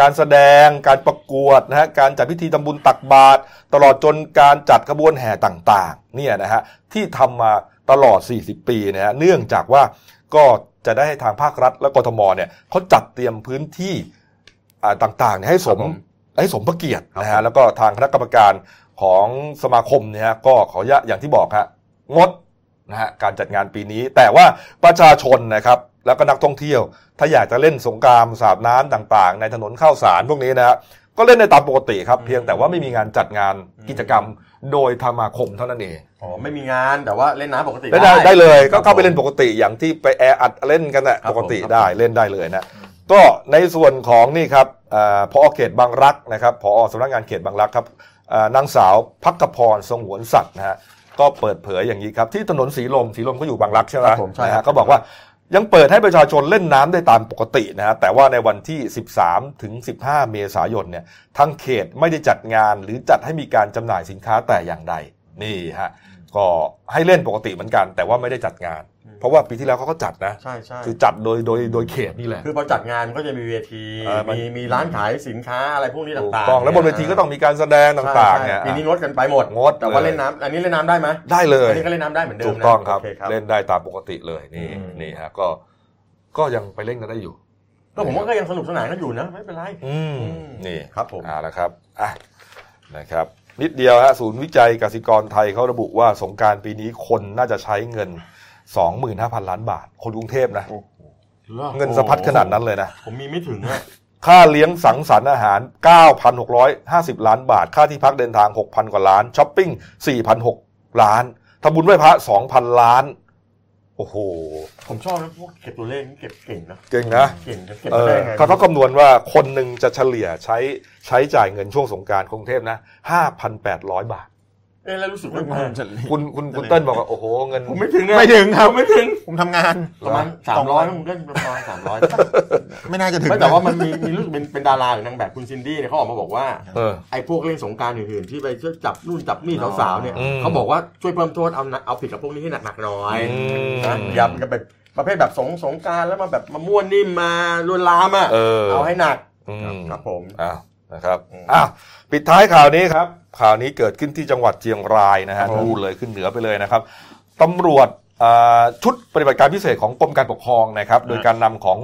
การแสดงการประกวดนะฮะการจัดพิธีทำบุญตักบาตรตลอดจนการจัดขบวนแห่ต่างๆเนี่ยนะฮะที่ทำมาตลอด 40 ปีนะฮะเนื่องจากว่าก็จะได้ให้ทางภาครัฐและกทมเนี่ยเขาจัดเตรียมพื้นที่อ่าต่างๆเนี่ยให้สมครับผมให้สมพระเกียรติครับนะฮะแล้วก็ทางคณะกรรมการของสมาคมเนี่ยฮะก็ขออนุญาตอย่างที่บอกฮะงดนะฮะการจัดงานปีนี้ แต่ว่าประชาชนนะครับแล้วก็นักท่องเที่ยว ถ้าอยากจะเล่นสงกรามสาดน้ำต่างๆ ในถนนข้าวสารพวกนี้นะฮะก็เล่นได้ตามปกติครับ เพียงแต่ว่าไม่มีงานจัดงานกิจกรรม โดยธรรมาคมเท่านั้นเองอ๋อไม่มีงานแต่ว่าเล่นน้ำปกติได้ได้ได้เลยก็ครับเข้าไปเล่นปกติอย่างที่ไปแออัดเล่นกันนะครับปกติผมได้เล่นได้เลยนะก็ในส่วนของนี่ครับอ่าพอเขตบางรักนะครับพอสำนักงานเขตบางรักครับอ่านางสาวพักพรสงวนสัตว์นะฮะก็เปิดเผยอย่างนี้ครับที่ถนนสีลมสีลมก็อยู่บางรักใช่ไหมครับผมใช่นะครัฮะบก็บอกว่า ยังเปิดให้ประชาชนเล่นน้ำได้ตามปกตินะฮะแต่ว่าในวันที่ 13 ถึง 15 เมษายนเนี่ยทางเขตไม่ได้จัดงานหรือจัดให้มีการจำหน่ายสินค้าแต่อย่างใดนี่ฮะ ก็ให้เล่นปกติเหมือนกัน แต่ว่าไม่ได้จัดงาน เพราะว่าปีที่แล้วเขาก็จัดนะใช่ใช่คือจัดโดยโดยโดยเขตนี่แหละคือพอจัดงานมันก็จะมีเวทีเออมันมีมีร้านขายสินค้าอะไรพวกนี้ถูกต่างๆต้องแล้วบนเวทีก็ต้องมีการแสดงต่างๆใช่เนี่ยใช่ปีนี้งดกันไปหมดงดแต่ว่าเลยเล่นน้ำอันนี้เล่นน้ำได้ไหมได้เลยอันนี้ก็เล่นน้ำได้เหมือนเดิมถูกนะต้องครับโอเเล่นได้ตามปกติเลยนี่อืมนี่ฮะก็ก็ยังไปเล่นกันได้อยู่ก็ผมว่าก็ยังสนุกสนานกันอยู่นะไม่เป็นไรอืมอืมนี่ครับผมเอาละครับอะนะครับ นิดเดียวฮะศูนย์วิจัยกสิกรไทยเขาระบุว่าสงกรารปีนี้คนน่าจะใช้เงิน 25,000 ล้านบาท คนกรุงเทพนะ เงินสะพัดขนาดนั้นเลยนะ ผมมีไม่ถึงอะค่าเลี้ยงสังสรรค์อาหาร 9,650 ล้านบาท ค่าที่พักเดินทาง 6,000 กว่าล้านช้อปปิ้ง 4,600 ล้านทำบุญไหว้พระ 2,000 ล้าน โอ้โห ผมชอบนะพวกเก็บตัวเลขนี่เก็บเก่งนะเก่งนะเก่งจะเก็บเออได้ไงเขาก็คำนวณว่าคนหนึ่งจะเฉลี่ยใช้ใช้จ่ายเงินช่วงสงกรารกรุงเทพนะ5,800บาท เอ๊ะแล้วรู้สึกว่าคุณคุณคุณเติ้ลบอกว่าโอ้โหเงินผมไม่ถึงอะไม่ถึงครับผมไม่ถึงผมทำงานประมาณสามร้อยมันก็ประมาณสามร้อยไม่น่าจะถึงไม่แต่ว่ามันมีมีรู้สึกเป็นเป็นดาราหรือนางแบบคุณซินดี้เนี่ยเขาออกมาบอกว่าเออไอ้พวกเล่นสงกรารอื่นๆที่ไปเที่ยวจับนู่นจับนี่สาวๆเนี่ยอืมเขาบอกว่าช่วยเพิ่มโทษเอาหนักเอาผิดกับพวกนี้ให้หนักๆหน่อยอืมนะอย่าไปแบบประเภทแบบสงสงกรารแล้วมาแบบมาม่วนนิ่มมาลวนลามอะเออเอาให้หนักอืมครับผมอ้าว นะครับอืมอ้าวปิดท้ายข่าวนี้ครับ ข่าวนี้เกิดขึ้นที่จังหวัดเชียงรายนะฮะครับผมนู่นเลยขึ้นเหนือไปเลยนะครับตำรวจอ่าชุดปฏิบัติการพิเศษของกรมการปกครองนะครับ โดยการนำของ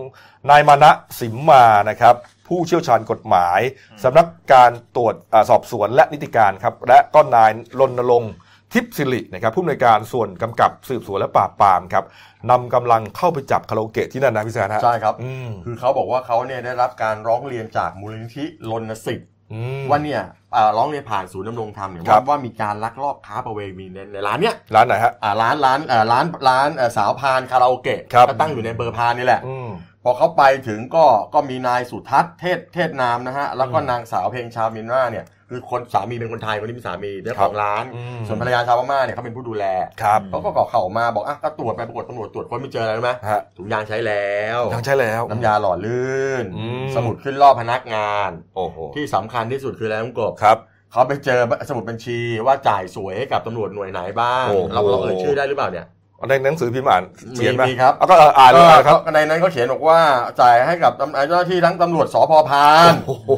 นายมานะสิมมานะครับ ผู้เชี่ยวชาญกฎหมายสำนักการตรวจอาสอบสวนและนิติการครับ และก็นายรณรงค์ ทิพย์สิรินะครับผู้อำนวยการส่วนกำกับสืบสวนและปราบปรามครับนำกำลังเข้าไปจับคาราโอเกะที่นั่นนะพี่แซนฮะใช่ครับอืมคือเขาบอกว่าเขาเนี่ยได้รับการร้องเรียนจากมูลนิธิรณสิทธิ์อืมว่าเนี่ยอ่าร้องเรียนผ่านศูนย์ดำรงธรรมเนี่ยครัว่าบว่ามีการลักลอบค้าประเวณีในในร้านเนี้ยร้านไหนฮะอ่าร้านร้านเอ่อร้านร้านเอ่อสาวพานคาราโอเกะครับก็ตั้งอยู่ในเบอร์พานนี่แหละอืมพอเขาไปถึงก็ก็มีนายสุทัศน์เทศเทศนามนะฮะแล้วก็นางสาวเพลงชาวเมียนมาเนี่ย คือคนสามีเป็นคนไทยคนนี้เป็นสามีเจ้าของร้านอืมส่วนภรรยาชาวพม่าเนี่ยเขาเป็นผู้ดูแลครับเขาก็ก่อเข่ามาบอกอะก็ตรวจไปปรากฏตำรวจตรวจคนไม่เจออะไรรู้ไหมฮะถุงยางใช้แล้วยังใช้แล้ว น้ำยาหล่อลื่นอืมสมุดขึ้นรอบพนักงานโอ้โหที่สำคัญที่สุดคืออะไรน้องกบครับเขาไปเจอสมุดบัญชีว่าจ่ายสวยให้กับตำรวจหน่วยไหนบ้างโอ้โหเราเราเอ่ยชื่อได้หรือเปล่าเนี่ย ในหนังสือพิมพ์อ่านเขียนไหมมีครับเอาก็เอออ่านเลยครับก็ในนั้นเขาเขียนบอกว่าจ่ายให้กับตำเจ้าหน้าที่ทั้งตำรวจสพพานโอ้โห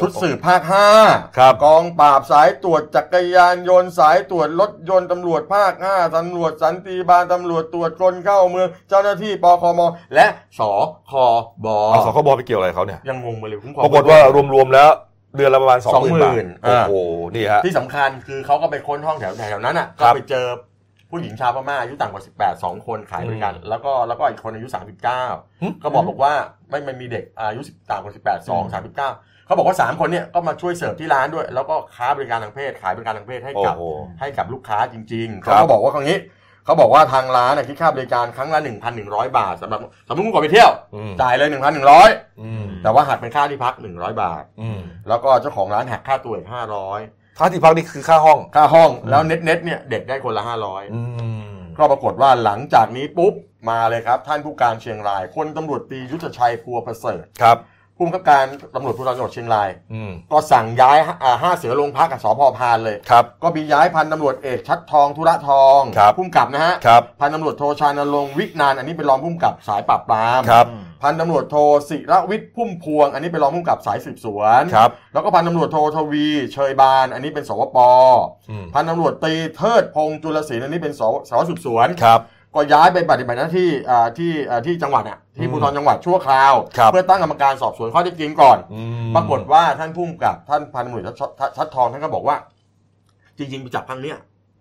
ชุดสืบภาคห้าครับกองปราบสายตรวจจักรยานยนต์สายตรวจรถยนต์ตำรวจภาคห้าตำรวจสันติบาลตำรวจตรวจคนเข้าเมืองเจ้าหน้าที่ปคมและสคบเอาสคบไปเกี่ยวอะไรเขาเนี่ยยังงงไปเลยคุ้มครองปรากฏว่ารวมๆแล้วเดือนละประมาณสองหมื่นบาท20,000โอ้โหนี่ฮะที่สำคัญคือเขาก็ไปค้นห้องแถวแถวนั้นอะครัก็บไปเจอ ผู้หญิงชาวพม่าอายุต่ำกว่า 18 2 คนขายบริการอืมแล้วก็แล้วก็อีกคนอายุหึ39 ก็บอกบอกว่าไม่ไม่มีเด็กอายุ10ต่ำกว่า 18 2 39 เขาบอกว่า 3 คนเนี่ยก็มาช่วยเสิร์ฟที่ร้านด้วย แล้วก็ค้าบริการทางเพศขายบริการทางเพศให้โอ้กับโหให้กับลูกค้าจริงๆครัเขาบก็บอกว่าครั้งนี้เขาบอกว่าทางร้านน่ะคิดค่าบริการครั้งละ 1,100 บาทสำหรับสมมติคุณก่อนไปเที่ยวอืมจ่ายเลย 1,100อืมแต่ว่าหักเป็นค่าที่พัก 100 บาทอืมแล้วก็เจ้าของร้านหักค่าตัวอีก500 ค่าที่พักนี่คือค่าห้อง ค่าห้องแล้วเน็ตเน็ตเนี่ยเด็กได้คนละ500อืมก็ปรากฏว่าหลังจากนี้ปุ๊บมาเลยครับ ท่านผู้การเชียงรายพลตำรวจตรียุทธชัยพัวประเสริฐครับ ผู้บังคับการตำรวจภูธรจังหวัดเชียงรายอืมก็สั่งย้ายอ่าห้าเสือโรงพักกับสพพานเลยครับก็มีย้ายพันตำรวจเอกชัดทองธุระทองครับพุ่มกับนะฮะครับพันตำรวจโทชานรงค์วินานอันนี้เป็นรองพุ่มกับสายปราบปรามครับพันตำรวจโทศิระวิทย์พุ่มพวง อันนี้เป็นรองพุ่มกับสายสืบสวนครับแล้วก็พันตำรวจโททวีเชยบาน อันนี้เป็นสวปอืมพันตำรวจตรีเทิดพงษ์จุลศิลป์อันนี้เป็นสวสารวัตรสืบสวนครับ ก็ย้ายไปปฏิบัติหน้าที่อ่าที่อ่าที่จังหวัดอะที่อืมภูธรจังหวัดชั่วคราวครับเพื่อตั้งกรรมการสอบสวนข้อเท็จจริงก่อนอืมปรากฏว่าท่านผู้กำกับท่านพันตำรวจชัดชัดชัดทองท่านก็บอกว่า จริงๆไปจับครั้งเนี้ย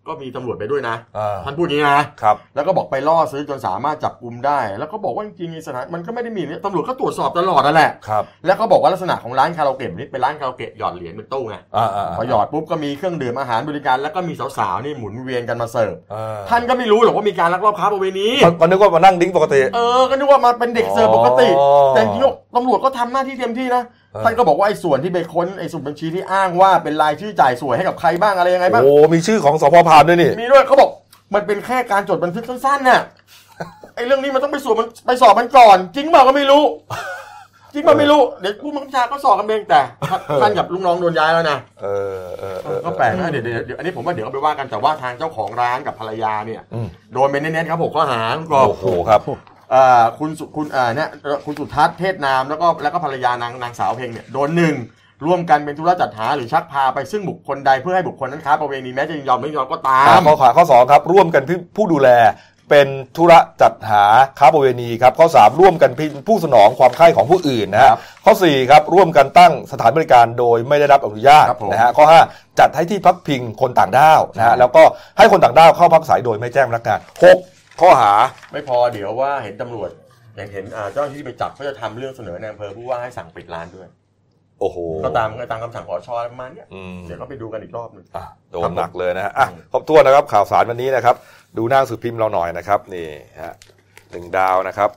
ก็มีตำรวจไปด้วยนะอ่าท่านพูดอย่างนี้นะครับ แล้วก็บอกไปล่อซื้อจนสามารถจับกลุ่มได้ แล้วก็บอกว่าจริงๆในสถานมันก็ไม่ได้มีเนี่ยตำรวจก็ตรวจสอบตลอดนั่นแหละครับแล้วเขาบอกว่าลักษณะของร้านคาราโอเกะนี่เป็นร้านคาราโอเกะหยอดเหรียญเป็นตู้ไงอ่าอ่าพอหยอดปุ๊บก็มีเครื่องดื่มอาหารบริการ แล้วก็มีสาวๆนี่หมุนเวียนกันมาเสิร์ฟอ่าท่านก็ไม่รู้หรอกว่ามีการลักลอบค้าประเวณีก็ก็นึกว่ามานั่งดิ้งปกติเออก็นึกว่ามาเป็นเด็กเสิร์ฟปกติอ๋อแต่จริงๆตำรวจก็ทำหน้าที่เต็มที่นะเออ ท่านก็บอกว่าไอ้ส่วนที่ไปค้นไอ้สมุดบัญชีที่อ้างว่าเป็นรายชื่อจ่ายสวยให้กับใครบ้างอะไรยังไงบ้างโอ้มีชื่อของสพพานด้วยนี่มีด้วยเขาบอกมันเป็นแค่การจดบันทึกสั้นๆน่ะไอ้เรื่องนี้มันต้องไปสอบมันไปสอบมันก่อน จริงเปล่าก็ไม่รู้ จริงเปล่าไม่รู้เดี๋ยวผู้บังคับบัญชาก็สอบกันเองแต่ท่านกับลูกน้องโดนย้ายแล้วนะเออเออเออก็แปลกนะเดี๋ยวเดี๋ยวเดี๋ยวอันนี้ผมว่าเดี๋ยวเอาไปว่ากันแต่ว่าทางเจ้าของร้านกับภรรยาเนี่ยอืมโดนเป็นเน้นๆครับผมข้อหาคุณกรอบโอ้โหครับอ่า คุณสุคุณอ่าเนี่ยคุณสุทัศน์เทศนามแล้วก็แล้วก็ภรรยานางนางสาวเพลงเนี่ยโดนหนึ่งร่วมกันเป็นธุระจัดหาหรือชักพาไปซึ่งบุคคลใดเพื่อให้บุคคลนั้นค้าประเวณีแม้จะยินยอมไม่ยินยอมก็ตามข้อขาข้อสองครับร่วมกันผู้ดูแลเป็นธุระจัดหาค้าประเวณีครับข้อสามร่วมกันเป็นผู้สนองความใคร่ของผู้อื่นนะฮะครับข้อสี่ครับร่วมกันตั้งสถานบริการโดยไม่ได้รับอนุญาตครับผมนะฮะข้อห้าจัดให้ที่พักพิงคนต่างด้าวนะฮะแล้วก็ให้คนต่างด้าวเข้าพักอาศัยโดยไม่แจ้งพนักงานหก ข้อหา ไม่พอเดี๋ยวว่าเห็นตำรวจเห็นเห็นอ่าเจ้าหน้าที่ไปจับก็จะทำเรื่องเสนอในอำเภอผู้ว่าให้สั่งปิดร้านด้วย โอ้โหก็ตามก็ตามคำสั่งขอชอประมาณเนี้ยอืมเดี๋ยวก็ไปดูกันอีกรอบหนึ่งอะโดนหนักเลยนะฮะอะครบถ้วนนะครับข่าวสารวันนี้นะครับ ดูหน้าหนังสือพิมพ์เราหน่อยนะครับนี่ฮะหนึ่งดาวนะครับ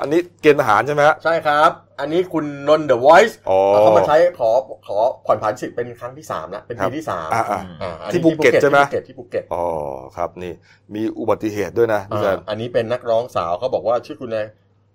อันนี้เกณฑ์ทหารใช่ไหมฮะ ใช่ครับ อันนี้คุณนนท์เดอะวอยซ์อ๋อเขามาใช้ขอขอผ่อนผันสิทธิ์เป็นครั้งที่สามแล้วเป็นปีที่สามครับอ่าอ่า อ่าอันนี้ที่ภูเก็ตใช่ไหม ที่ภูเก็ตที่ภูเก็ตอ๋อครับนี่มีอุบัติเหตุด้วยนะพี่แซอ่ามอันนี้เป็นนักร้องสาวเขาบอกว่าชื่อคุณอะไร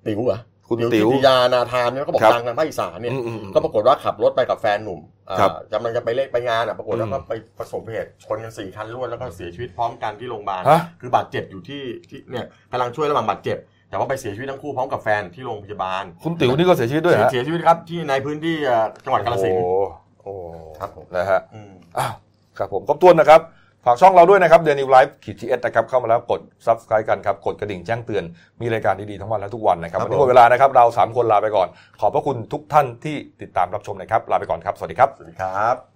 ติ๋วเหรอคุณติ๋วทิตยานาธามเนี่ยเขาบอกครับ ดังทางภาคอีสานเนี่ย อืมอืมอืม ก็ปรากฏว่าขับรถไปกับแฟนหนุ่มอ่าครับกำลังจะไปเล่นไปงานอะ ปรากฏแล้วอืมก็ไปประสบเหตุชนกันสี่คันรวดแล้วก็เสียชีวิตพร้อมกันที่โรงพยาบาล ฮะ คือบาดเจ็บอยู่ที่ที่เนี่ยกำลังช่วยระหว่างบาดเจ็บ แต่ว่าไปเสียชีวิตทั้งคู่พร้อมกับแฟนที่โรงพยาบาล คุณติ๋วนี่ก็เสียชีวิตด้วยฮะเสียชีวิตครับที่ในพื้นที่เอ่อจังหวัดกาฬสินธุ์ โอ้โหโอ้ครับผม นะฮะอืม อ้าวครับผมครบถ้วนนะครับ ฝากช่องเราด้วยนะครับเดลินิวส์ขีด TH นะครับ เข้ามาแล้วกด subscribe กันครับ กดกระดิ่งแจ้งเตือน มีรายการดี ๆ ทั้งวันและทุกวันนะครับครับวันนี้ผมหมดเวลานะครับ เรา 3 คนลาไปก่อน ขอบพระคุณทุกท่านที่ติดตามรับชมนะครับ ลาไปก่อนครับ สวัสดีครับ สวัสดีครับ